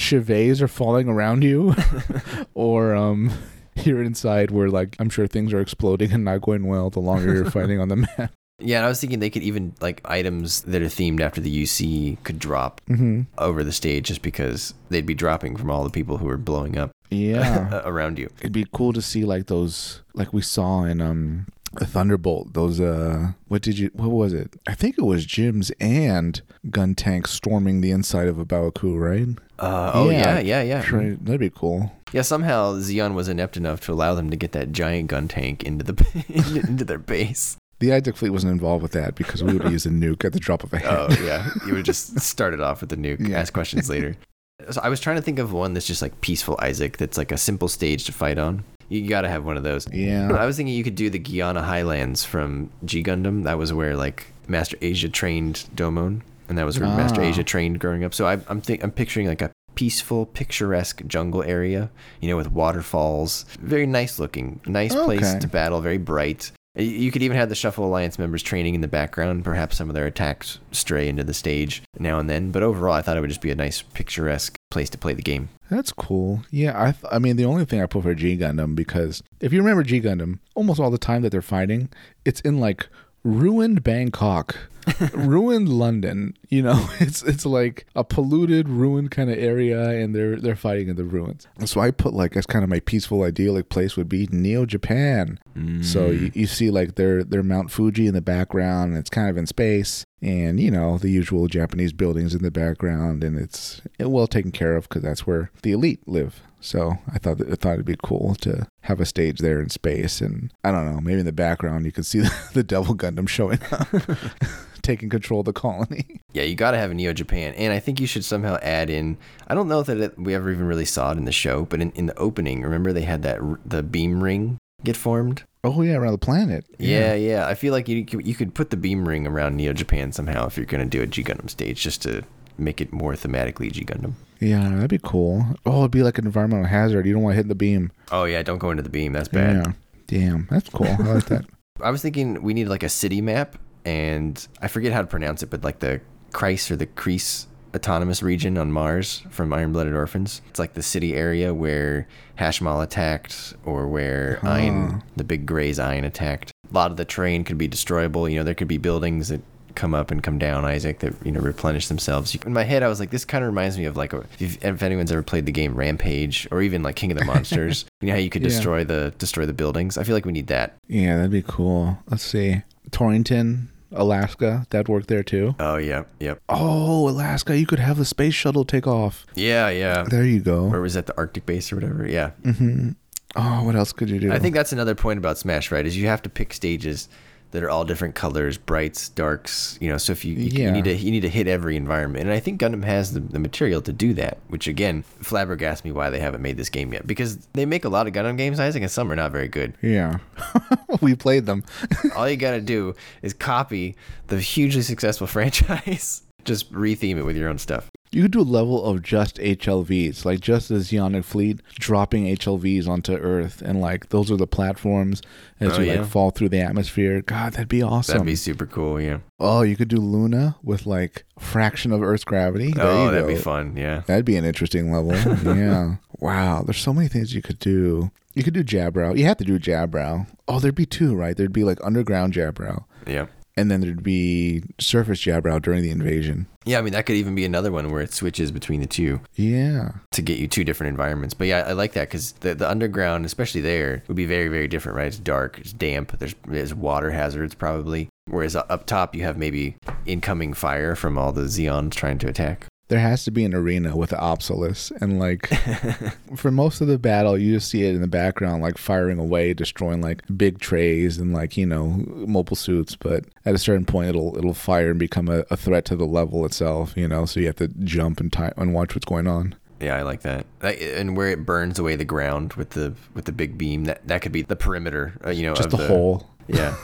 chevets are falling around you, or um, you're inside where like I'm sure things are exploding and not going well the longer you're fighting on the map. yeah, and I was thinking they could even like items that are themed after the UC could drop hmm over the stage just because they'd be dropping from all the people who are blowing up Yeah, around you. it'd be cool to see like those, like we saw in um Thunderbolt. Those uh, what did you? What was it? I think it was GM's and gun tanks storming the inside of A Baoa Qu, right? Uh, oh Yeah. yeah, yeah, yeah. That'd be cool. Yeah, somehow Zeon was inept enough to allow them to get that giant gun tank into the into their base. The Isaac fleet wasn't involved with that because we would use a nuke at the drop of a hat. Oh yeah, you would just start it off with the nuke. Yeah. Ask questions later. so I was trying to think of one that's just like peaceful Isaac. That's like a simple stage to fight on. You got to have one of those. Yeah. I was thinking you could do the Guiana Highlands from G Gundam. That was where like Master Asia trained Domon, and that was where Master Ah. Asia trained growing up. So I, I'm think I'm picturing like a peaceful, picturesque jungle area. You know, with waterfalls, very nice looking, nice place to battle, very bright. You could even have the Shuffle Alliance members training in the background. Perhaps some of their attacks stray into the stage now and then. But overall, I thought it would just be a nice, picturesque place to play the game. That's cool. Yeah, I th- I mean the only thing I put for G Gundam because if you remember G Gundam, almost all the time that they're fighting, it's in like ruined Bangkok, ruined London. You know, it's it's like a polluted, ruined kind of area, and they're they're fighting in the ruins. So I put like as kind of my peaceful, idyllic place would be Neo Japan. So mm. you, you see like their their Mount Fuji in the background, and it's kind of in space, and you know the usual Japanese buildings in the background, and it's eh, well taken care of because that's where the elite live. So I thought that, I thought it'd be cool to have a stage there in space, and I don't know, maybe in the background you could see the, the Devil Gundam showing up, taking control of the colony. Yeah, you got to have a Neo Japan, and I think you should somehow add in. I don't know that it, we ever even really saw it in the show, but in, in the opening, remember they had that the beam ring get formed. Oh yeah, around the planet. Yeah, yeah. I feel like you could- you could put the beam ring around Neo Japan somehow if you're gonna do a G Gundam stage, just to make it more thematically G Gundam. yeah, that'd be cool. Oh, it'd be like an environmental hazard. You don't want to hit the beam. Oh yeah, don't go into the beam. That's bad. Yeah, damn, that's cool. I like that. I was thinking we need like a city map, and I forget how to pronounce it, but like the Kreis or the Kreis autonomous region on Mars from Iron Blooded Orphans. It's like the city area where Hashmal attacked, or where oh. Ein, the big Graze Ein attacked. A lot of the terrain could be destroyable. You know, there could be buildings that come up and come down, Isaac, that you know replenish themselves. In my head, I was like, this kind of reminds me of like a, if, if anyone's ever played the game Rampage or even like King of the Monsters. you know how you could Yeah. destroy the destroy the buildings. I feel like we need that. Yeah, that'd be cool. Let's see, Torrington, Alaska. That'd work there too. Oh yeah, yep. Oh, Alaska, you could have the space shuttle take off. Yeah, yeah. There you go. Or was that? The Arctic base or whatever? Yeah. Mm-hmm. Oh, what else could you do? I think that's another point about Smash, right? Is you have to pick stages that are all different colors, brights, darks. You know, so if you you, you need to you need to hit every environment, and I think Gundam has the, the material to do that. Which again, flabbergasts me why they haven't made this game yet because they make a lot of Gundam games, Isaac, and some are not very good. Yeah, we played them. all you gotta do is copy the hugely successful franchise, just retheme it with your own stuff. You could do a level of just HLVs, like just the Zeonic fleet dropping HLVs onto Earth, and like those are the platforms as Oh, you yeah. like fall through the atmosphere. God, that'd be awesome. That'd be super cool. Yeah. oh, you could do Luna with like fraction of Earth's gravity. There oh, that'd go. be fun. Yeah. That'd be an interesting level. yeah. Wow. There's so many things you could do. You could do Jaburo. You have to do Jaburo. Oh, there'd be two, right? There'd be like underground Jaburo, Yeah. And then there'd be surface Jaburo during the invasion. Yeah, I mean that could even be another one where it switches between the two Yeah. to get you two different environments. But yeah, I like that because the, the underground, especially there, would be very very different, right? It's dark, it's damp, there's there's water hazards probably. Whereas up top you have maybe incoming fire from all the Zeons trying to attack. There has to be an arena with the Apsalus, and like for most of the battle, you just see it in the background, like firing away, destroying like big trays and like you know mobile suits. But at a certain point, it'll it'll fire and become a, a threat to the level itself. You know, so you have to jump and time and watch what's going on. Yeah, I like that. And where it burns away the ground with the with the big beam, that that could be the perimeter. Uh, you know, Just of the the whole. Yeah,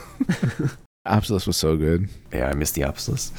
Apsalus was so good. yeah. I missed the Apsalus.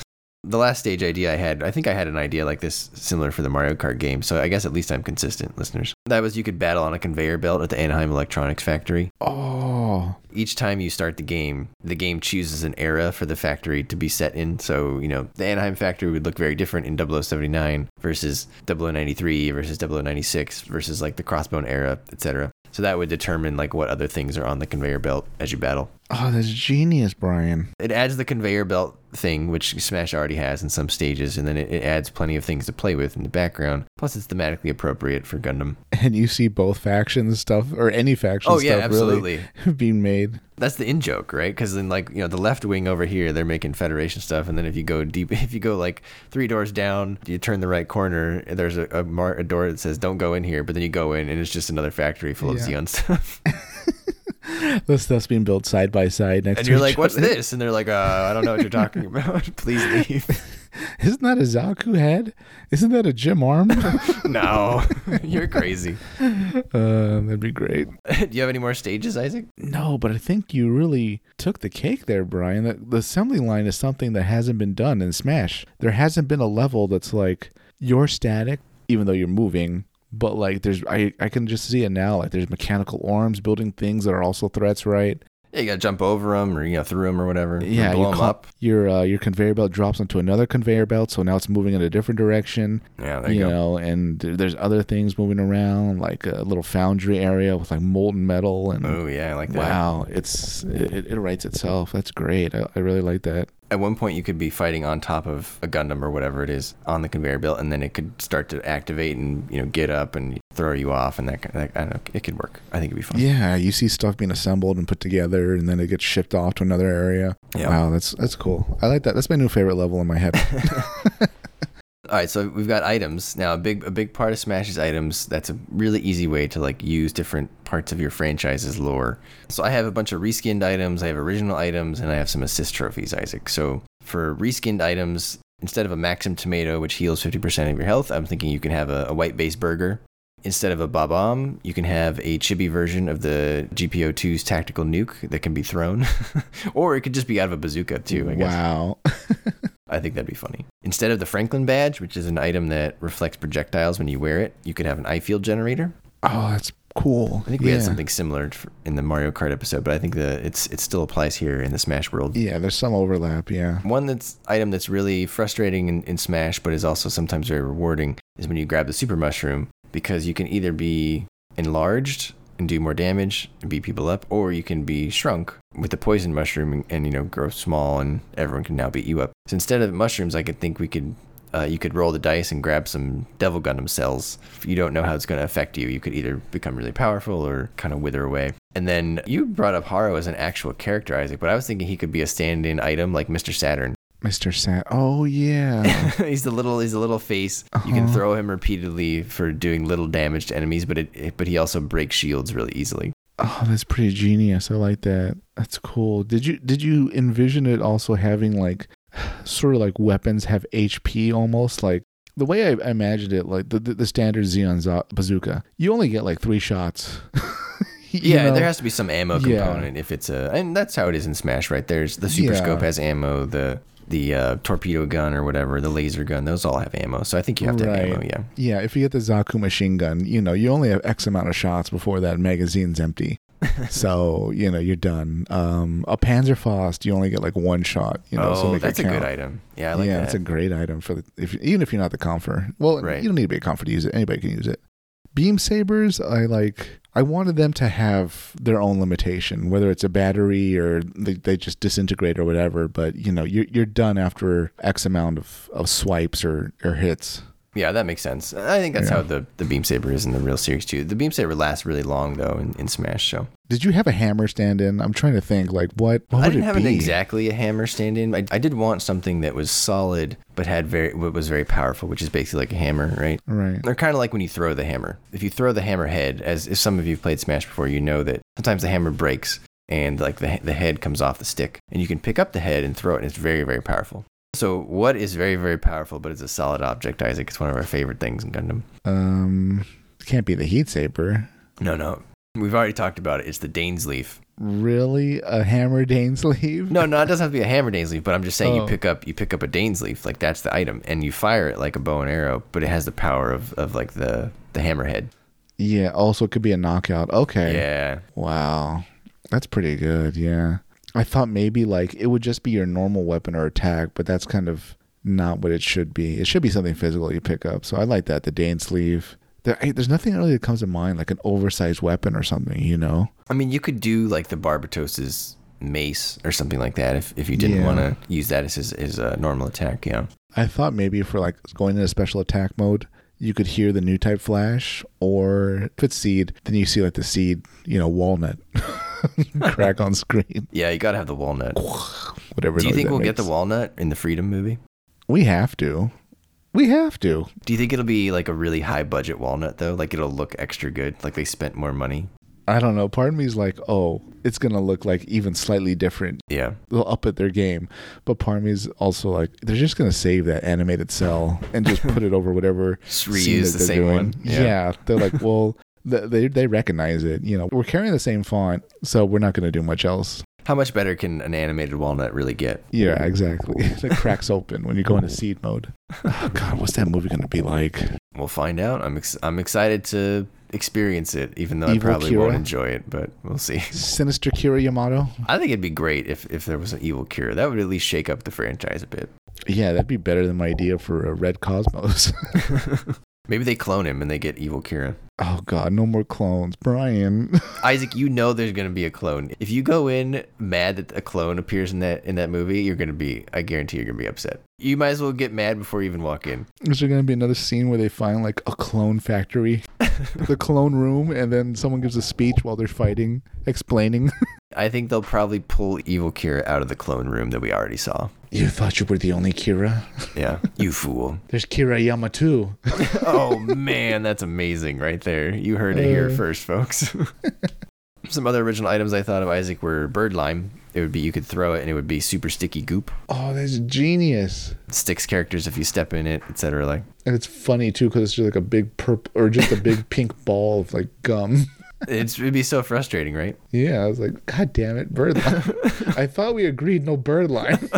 The last stage idea I had, I think I had an idea like this similar for the Mario Kart game. So I guess at least I'm consistent, listeners. That was you could battle on a conveyor belt at the Anaheim Electronics Factory. Oh, Each time you start the game, the game chooses an era for the factory to be set in. So, you know, the Anaheim factory would look very different in 0079 versus 0093 versus 0096 versus like the Crossbone era, etc. So that would determine like what other things are on the conveyor belt as you battle. oh, that's genius, Brian. It adds the conveyor belt thing, which Smash already has in some stages, and then it, it adds plenty of things to play with in the background. Plus, it's thematically appropriate for Gundam. And you see both factions stuff, or any faction Oh, yeah, stuff really absolutely. being made. That's the in joke, right? Because then, like you know, the left wing over here, they're making Federation stuff, and then if you go deep, if you go like three doors down, you turn the right corner, there's a a, mar- a door that says "Don't go in here," but then you go in, and it's just another factory full of Yeah. Zeon stuff, The stuff's being built side by side next to each other. and you're like, "What's other. this?" And they're like, uh, "I don't know what you're talking about. Please leave." Isn't that a Zaku head? Isn't that a GM arm? no, you're crazy. Uh, that'd be great. Do you have any more stages, Isaac? No, but I think you really took the cake there, Brian. The, the assembly line is something that hasn't been done in Smash. There hasn't been a level that's like you're static, even though you're moving. But like, there's I I can just see it now. Like, there's mechanical arms building things that are also threats, right? Yeah, you gotta jump over them or you know through them or whatever. Yeah, blow you 'em cl- up. Your uh, your conveyor belt drops onto another conveyor belt, so now it's moving in a different direction. Yeah, there you you go. know, and there's other things moving around, like a little foundry area with like molten metal and. Oh yeah, I like that. Wow, it's it, it writes itself. That's great. I, I really like that. At one point, you could be fighting on top of a Gundam or whatever it is on the conveyor belt, and then it could start to activate and you know get up and throw you off, and that, that I don't know, it could work. I think it'd be fun. Yeah, you see stuff being assembled and put together, and then it gets shipped off to another area. Yeah. Wow, that's that's cool. I like that. That's my new favorite level in my head. All right, so we've got items now. A big a big part of Smash's items. That's a really easy way to like use different parts of your franchise's lore. So I have a bunch of reskinned items. I have original items, and I have some assist trophies, Isaac. So for reskinned items, instead of a Maxim tomato, which heals 50% of your health, I'm thinking you can have a, a white base burger. Instead of a Bob-omb, you can have a chibi version of the GP02's tactical nuke that can be thrown. or it could just be out of a bazooka, too, I guess. wow. I think that'd be funny. Instead of the Franklin badge, which is an item that reflects projectiles when you wear it, you could have an I-field generator. Oh, that's cool. I think we yeah. had something similar in the Mario Kart episode, but I think that it's it still applies here in the Smash world. Yeah, there's some overlap. Yeah. One that's item that's really frustrating in, in Smash, but is also sometimes very rewarding, is when you grab the Super Mushroom because you can either be enlarged and do more damage and beat people up, or you can be shrunk with the poison mushroom and, and you know grow small and everyone can now beat you up. So instead of mushrooms, I could think we could. Uh, you could roll the dice and grab some Devil Gundam cells. If you don't know how it's going to affect you, you could either become really powerful or kind of wither away. And then you brought up Haro as an actual character, Isaac, but I was thinking he could be a stand-in item like Mr. Saturn. Mr. Sat. Oh yeah. he's the little he's a little face. You can Uh-huh. throw him repeatedly for doing little damage to enemies, but it, it but he also breaks shields really easily. oh, that's pretty genius. I like that. That's cool. Did you did you envision it also having like sort of like weapons have HP almost like the way I imagined it, like the the, the standard Zeon bazooka, you only get like three shots. Yeah, know? there has to be some ammo Yeah. component if it's a and that's how it is in Smash, right? There's the super Yeah. scope has ammo, the the uh, torpedo gun or whatever, the laser gun, those all have ammo. So I think you have to have ammo, yeah. Yeah, if you get the Zaku machine gun, you know, you only have X amount of shots before that magazine's empty. so, you know, you're done. Um, a Panzerfaust, you only get like one shot, you know, so oh, make that's a good item. Yeah, I like yeah, that. it's a great item for the if even if you're not the comfer. Well, Right. you don't need to be a comfer to use it. Anybody can use it. Beam sabers, I like. I wanted them to have their own limitation, whether it's a battery or they, they just disintegrate or whatever. But you know, you're you're done after X amount of, of swipes or, or hits. Yeah, that makes sense. I think that's Yeah. how the, the beam saber is in the real series too. The beam saber lasts really long though in, in Smash. So Did you have a hammer stand in? I'm trying to think. Like what? What I would didn't it have be? an exactly a hammer stand in. I, I did want something that was solid but had very what was very powerful, which is basically like a hammer, right? Right. They're kind of like when you throw the hammer. If you throw the hammer head, as if some of you have played Smash before, you know that sometimes the hammer breaks and like the the head comes off the stick, and you can pick up the head and throw it, and it's very very powerful. So what is very very powerful, but it's a solid object, Isaac? It's one of our favorite things in Gundam. Um, can't be the heat saber. No, no, we've already talked about it. It's the Dainsleif. Really, a hammer Dane leaf? No, no, it doesn't have to be a hammer Dainsleif, but I'm just saying Oh. you pick up you pick up a Dainsleif, like that's the item, and you fire it like a bow and arrow, but it has the power of, of like the the hammerhead. Yeah. Also, it could be a knockout. Okay. Yeah. Wow. That's pretty good. Yeah. I thought maybe like it would just be your normal weapon or attack, but that's kind of not what it should be. It should be something physical you pick up. So I like that. The Dainsleif. There, I- there's nothing really that comes to mind like an oversized weapon or something, you know? I mean, you could do like the Barbatos's mace or something like that if, if you didn't Yeah. want to use that as his, his uh, normal attack. Yeah. I thought maybe for like going into special attack mode, you could hear the new type flash, or if it's seed, then you see like the seed, you know, walnut crack on screen, Yeah, you got to have the walnut. whatever. Do you think we'll get the walnut in the Freedom movie? We have to. We have to. Do you think it'll be like a really high budget walnut though? Like it'll look extra good, like they spent more money? I don't know. Part of me is like, oh, it's gonna look like even slightly different. Yeah. They'll up at their game, but part of me is also like, they're just gonna save that animated cell and just put it over whatever. Just scene reuse the they're same one. Yeah. they're like, well, they they recognize it. You know, we're carrying the same font, so we're not gonna do much else. How much better can an animated walnut really get? Yeah, exactly. it cracks open when you go into seed mode. Oh God, what's that movie gonna be like? We'll find out. I'm ex- I'm excited to experience it, even though I Evil probably won't enjoy it, but we'll see. Sinister Kira Yamato. I think it'd be great if, if there was an evil Kira. That would at least shake up the franchise a bit. Yeah, that'd be better than my idea for a Red Cosmos. Maybe they clone him and they get evil Kira. Oh God, no more clones, Brian. Isaac, you know there's gonna be a clone. If you go in mad that a clone appears in that in that movie, you're gonna be I guarantee you're gonna be upset. You might as well get mad before you even walk in. Is there gonna be another scene where they find like a clone factory, the clone room, and then someone gives a speech while they're fighting, explaining? I think they'll probably pull evil Kira out of the clone room that we already saw. You thought you were the only Kira? Yeah. you fool. There's Kira Yamatwo. oh man, that's amazing right there. You heard it here Uh. first, folks. Some other original items I thought of Isaac were bird lime. It would be you could throw it and it would be super sticky goop. Oh, that's genius. It sticks characters if you step in it, etc. Like And it's funny too because it's just like a big purple or just a big pink ball of like gum. it's, it'd be so frustrating, right? Yeah, I was like, God damn it, bird lime. I thought we agreed no bird lime.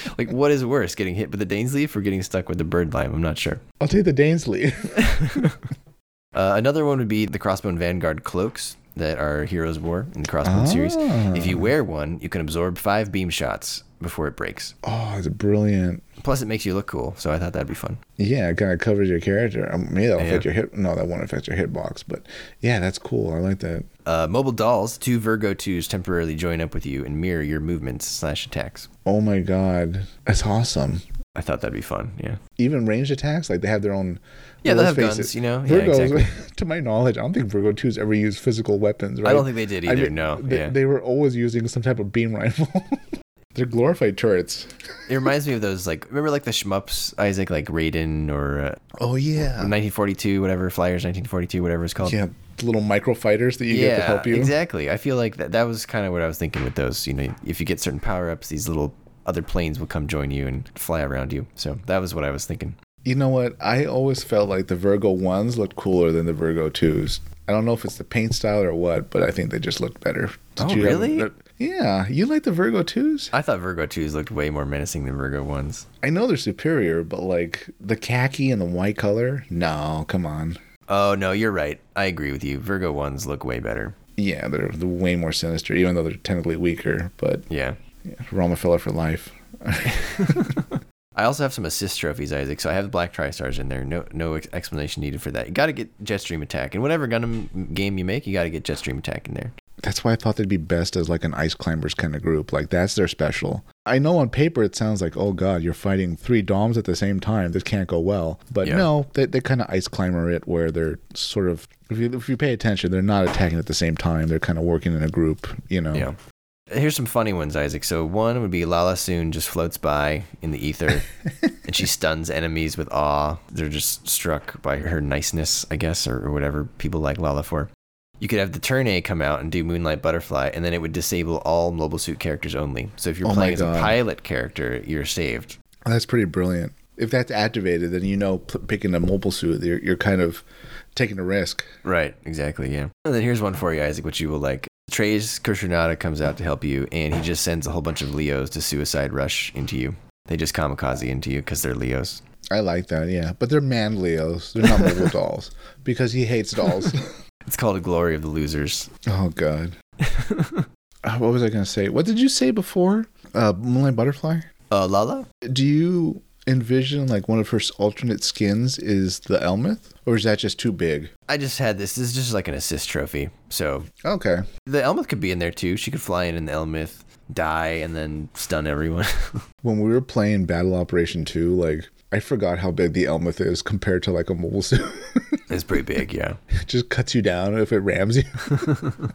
Like what is worse, getting hit with the Dainsleif or getting stuck with the bird lime? I'm not sure. I'll take the Dainsleif. Uh, another one would be the Crossbone Vanguard cloaks that our Heroes wore in the Crossbone series. If you wear one, you can absorb five beam shots before it breaks. Oh, it's brilliant. Plus, it makes you look cool, so I thought that'd be fun. Yeah, it kind of covers your character. Um, maybe that'll affect Yeah. your hit. No, that won't affect your hitbox. But yeah, that's cool. I like that. Uh, mobile dolls, two Virgo 2s temporarily join up with you and mirror your movements slash attacks. Oh my god, that's awesome. I thought that'd be fun, yeah. Even ranged attacks, like they have their own. Yeah, they'll have guns, it, you know? Yeah, exactly. to my knowledge, I don't think Virgo twos ever used physical weapons. Right? I don't think they did either. I mean, no. They, yeah. they were always using some type of beam rifle. They're glorified turrets. It reminds me of those, like, remember like the shmups, Isaac, like Raiden or uh, Oh yeah. 1942, whatever, Flyers 1942, whatever it's called. Yeah, the little micro fighters that you yeah, get to help you. exactly. I feel like that, that was kind of what I was thinking with those. You know, if you get certain power ups, these little other planes will come join you and fly around you. So that was what I was thinking. You know what? I always felt like the Virgo ones looked cooler than the Virgo twos. I don't know if it's the paint style or what, but I think they just looked better. Did Oh, you have- really? yeah, you like the Virgo twos? I thought Virgo 2s looked way more menacing than Virgo 1s. I know they're superior, but like the khaki and the white color, no, come on. Oh, no, you're right. I agree with you. Virgo 1s look way better. Yeah, they're, they're way more sinister, even though they're technically weaker. But Yeah. yeah, Romefeller for life. I also have some assist trophies, Isaac. So I have the Black Tri-Stars in there. No no explanation needed for that. You got to get Jetstream Attack. And whatever Gundam game you make, you got to get Jetstream Attack in there. That's why I thought they'd be best as like an ice climbers kind of group. Like that's their special. I know on paper it sounds like, oh god, you're fighting three DOMs at the same time. This can't go well. But Yeah. no, they, they kind of ice climber it where they're sort of if you if you pay attention, they're not attacking at the same time. They're kind of working in a group. You know. Yeah. Here's some funny ones, Isaac. So one would be Lalah Sune just floats by in the ether, and she stuns enemies with awe. They're just struck by her niceness, I guess, or, or whatever people like Lala for. You could have the turn A come out and do Moonlight Butterfly, and then it would disable all mobile suit characters only. So if you're Oh playing as a pilot character, you're saved. That's pretty brilliant. If that's activated, then you know p- picking a mobile suit, you're, you're kind of taking a risk. Right, exactly, yeah. And then here's one for you, Isaac, which you will like. Treize Khushrenada comes out to help you, and he just sends a whole bunch of Leos to suicide rush into you. They just kamikaze into you because they're Leos. I like that, yeah. But they're man Leos. They're not mobile dolls because he hates dolls. It's called a glory of the losers. Oh God. Uh, what was I gonna say? What did you say before? Uh, Moonlight Butterfly. Uh, Lala? Do you envision like one of her alternate skins is the Elmeth, or is that just too big? I just had this. This is just like an assist trophy. So Okay. the Elmeth could be in there too. She could fly in in the Elmeth, die, and then stun everyone. When we were playing Battle Operation Two, like I forgot how big the Elmeth is compared to like a mobile suit. it's pretty big, yeah. it just cuts you down if it rams you.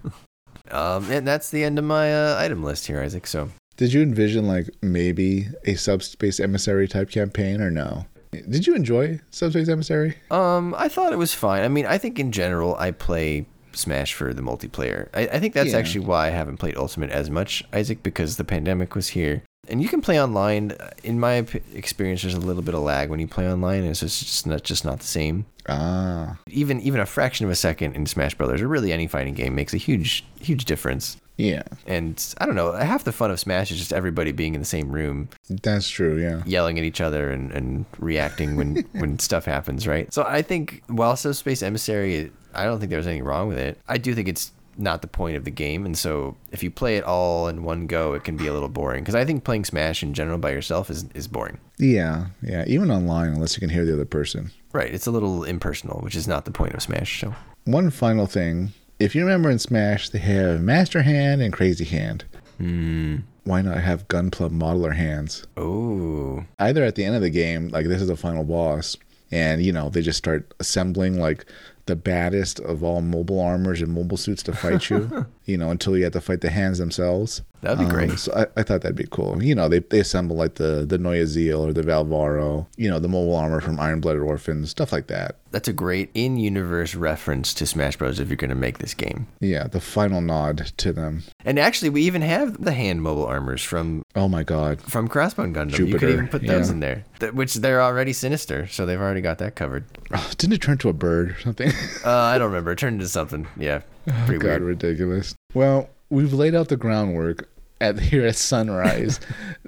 Um, and that's the end of my uh, item list here, Isaac. So Did you envision like maybe a subspace emissary type campaign or no? Did you enjoy Subspace Emissary? Um, I thought it was fine. I mean, I think in general, I play Smash for the multiplayer. I, I think that's Yeah. actually why I haven't played Ultimate as much, Isaac, because the pandemic was here. And you can play online. In my experience, there's a little bit of lag when you play online. and It's just, just not just not the same. Ah, Even even a fraction of a second in Smash Brothers, or really any fighting game, makes a huge huge difference. Yeah, And I don't know, half the fun of Smash is just everybody being in the same room, that's true. Yeah. yelling at each other and, and reacting when, when stuff happens, right? So I think while Subspace Emissary, I don't think there's anything wrong with it. I do think it's not the point of the game. And so if you play it all in one go, it can be a little boring. Because I think playing Smash in general by yourself is, is boring. Yeah, yeah. Even online, unless you can hear the other person. Right. It's a little impersonal, which is not the point of Smash. So One final thing. If you remember in Smash, they have Master Hand and Crazy Hand. Hmm. Why not have Gunpla Modeler Hands? Oh. Either at the end of the game, like this is the final boss, and you know, they just start assembling like the baddest of all mobile armors and mobile suits to fight you, you know, until you had to fight the hands themselves. That'd be Um, great. So I, I thought that'd be cool. You know, they, they assemble like the the Neue Ziel or the Valvaro, you know, the mobile armor from Iron Blooded Orphans, stuff like that. That's a great in universe reference to Smash Bros. if you're going to make this game. Yeah, the final nod to them. And actually, we even have the hand mobile armors from Oh my god. from Crossbone Gundam. you could even put those yeah. in there, Th- which they're already sinister, so they've already got that covered. Oh, didn't it turn to a bird or something? Uh, I don't remember. It turned into something. Yeah, Oh, pretty God, weird. ridiculous. Well, we've laid out the groundwork at here at sunrise.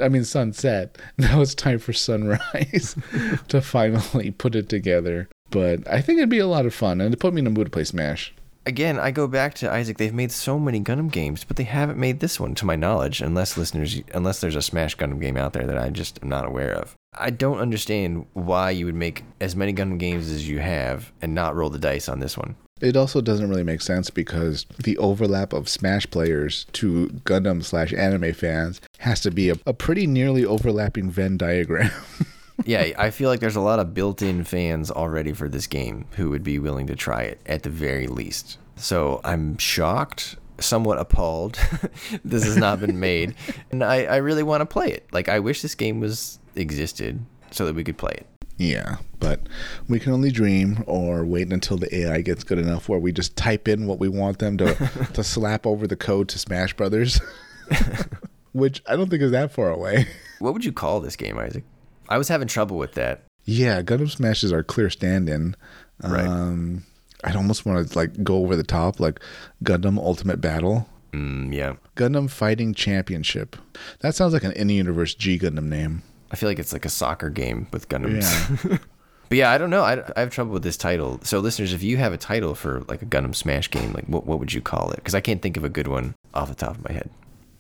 I mean sunset. Now it's time for sunrise to finally put it together. But I think it'd be a lot of fun, and it put me in a mood to play Smash. Again, I go back to Isaac. They've made so many Gundam games, but they haven't made this one, to my knowledge, unless listeners, unless there's a Smash Gundam game out there that I just am not aware of. I don't understand why you would make as many Gundam games as you have and not roll the dice on this one. It also doesn't really make sense because the overlap of Smash players to Gundam slash anime fans has to be a, a pretty nearly overlapping Venn diagram. yeah, I feel like there's a lot of built-in fans already for this game who would be willing to try it at the very least. So I'm shocked, somewhat appalled. this has not been made, and I, I really want to play it. Like I wish this game was existed so that we could play it. Yeah, but we can only dream or wait until the AI gets good enough where we just type in what we want them to to slap over the code to Smash Brothers, which I don't think is that far away. What would you call this game, Isaac? I was having trouble with that. Yeah, Gundam Smash is our clear stand-in. Right. Um, I'd almost want to like go over the top, like Gundam Ultimate Battle, Mm, yeah, Gundam Fighting Championship. That sounds like an in-universe G Gundam name. I feel like it's like a soccer game with Gundams. Yeah. But yeah, I don't know. I, I have trouble with this title. So, listeners, if you have a title for like a Gundam Smash game, like what, what would you call it? Because I can't think of a good one off the top of my head.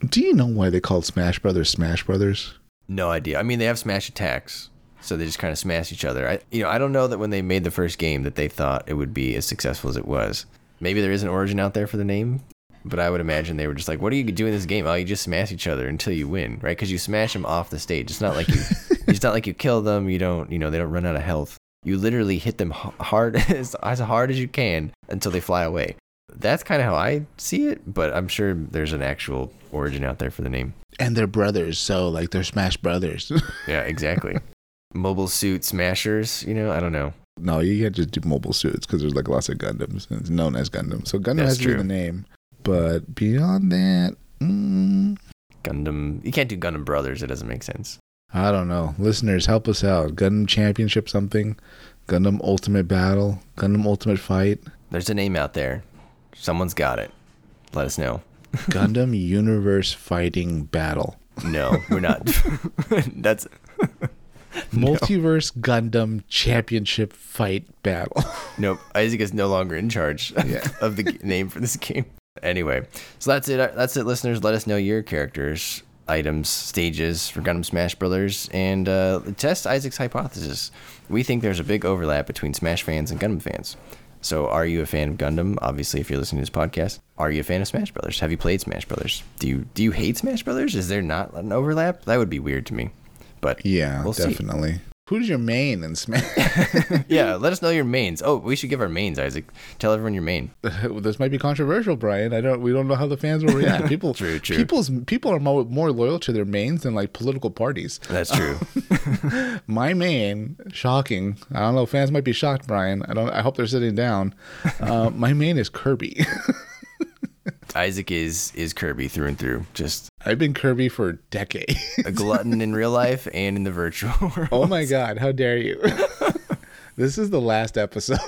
Do you know why they called Smash Brothers Smash Brothers? No idea. I mean, they have smash attacks, so they just kind of smash each other. I, you know, I don't know that when they made the first game that they thought it would be as successful as it was. Maybe there is an origin out there for the name, but I would imagine they were just like, "What do you do in this game? Oh, you just smash each other until you win, right? Because you smash them off the stage. It's not like you, it's not like you kill them. You don't, you know, they don't run out of health. You literally hit them hard as, as hard as you can until they fly away. That's kind of how I see it, but I'm sure there's an actual origin out there for the name. And they're brothers, so like they're Smash Brothers. Yeah, exactly. Mobile suit smashers, you know, I don't know. no, you can't just do mobile suits because there's like lots of Gundams. And it's known as Gundam, so Gundam That's has to be the name. But beyond that, mm, Gundam, you can't do Gundam Brothers, it doesn't make sense. I don't know. Listeners, help us out. Gundam Championship something, Gundam Ultimate Battle, Gundam Ultimate Fight, There's a name out there. Someone's got it. Let us know. Gundam Universe Fighting Battle, No, we're not. That's Multiverse Gundam Championship Fight Battle. nope. Isaac is no longer in charge Yeah. of the g- name for this game. Anyway, so that's it. That's it, listeners. Let us know your characters, items, stages for Gundam Smash Brothers, and uh, test Isaac's hypothesis. We think there's a big overlap between Smash fans and Gundam fans. So, are you a fan of Gundam? Obviously, if you're listening to this podcast, are you a fan of Smash Brothers? Have you played Smash Brothers? Do you do you hate Smash Brothers? Is there not an overlap? That would be weird to me. But yeah, We'll see. Who's your main in Smash? yeah, let us know your mains. Oh, we should give our mains, Isaac. Tell everyone your main. this might be controversial, Brian. I don't. We don't know how the fans will react. People, True, true. People's people are more, more loyal to their mains than like political parties. That's true. My main, shocking. I don't know. Fans might be shocked, Brian. I don't. I hope they're sitting down. Uh, my main is Kirby. Isaac is is Kirby through and through. Just I've been Kirby for decades. a glutton in real life and in the virtual world. oh my god! How dare you? this is the last episode.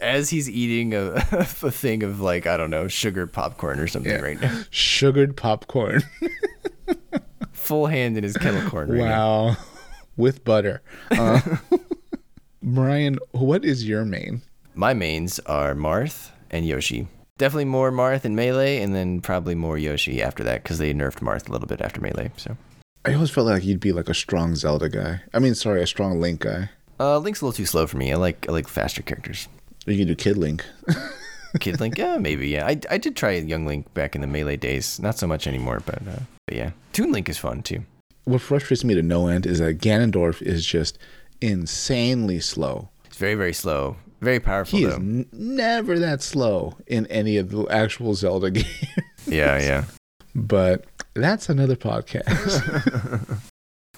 As he's eating a, a thing of like I don't know sugar popcorn or something Yeah. right now, Sugared popcorn. full hand in his kettle corn right now. wow, with butter. Uh, Brian, what is your main? My mains are Marth and Yoshi. Definitely more Marth and Melee, and then probably more Yoshi after that because they nerfed Marth a little bit after Melee. So I always felt like you'd be like a strong Zelda guy. I mean, sorry, a strong Link guy. uh, Link's a little too slow for me. I like I like faster characters. You can do Kid Link. Kid Link, yeah, maybe, yeah. I, I did try Young Link back in the Melee days. Not so much anymore, but, uh, but yeah. Toon Link is fun too. What frustrates me to no end is that Ganondorf is just insanely slow. It's very very slow, very powerful He is n- never that slow in any of the actual Zelda games. Yeah, yeah. but that's another podcast.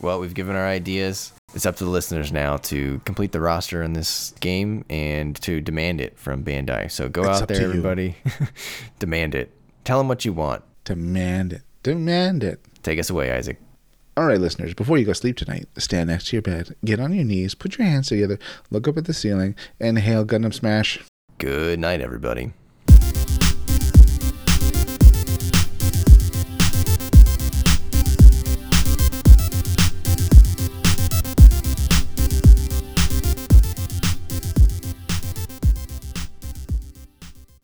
Well, we've given our ideas. It's up to the listeners now to complete the roster in this game and to demand it from Bandai. So go It's out there, everybody. demand it. Tell them what you want. Demand it. Demand it. Take us away, Isaac. All right, listeners, before you go sleep tonight, stand next to your bed, get on your knees, put your hands together, look up at the ceiling, and hail Gundam Smash. Good night, everybody.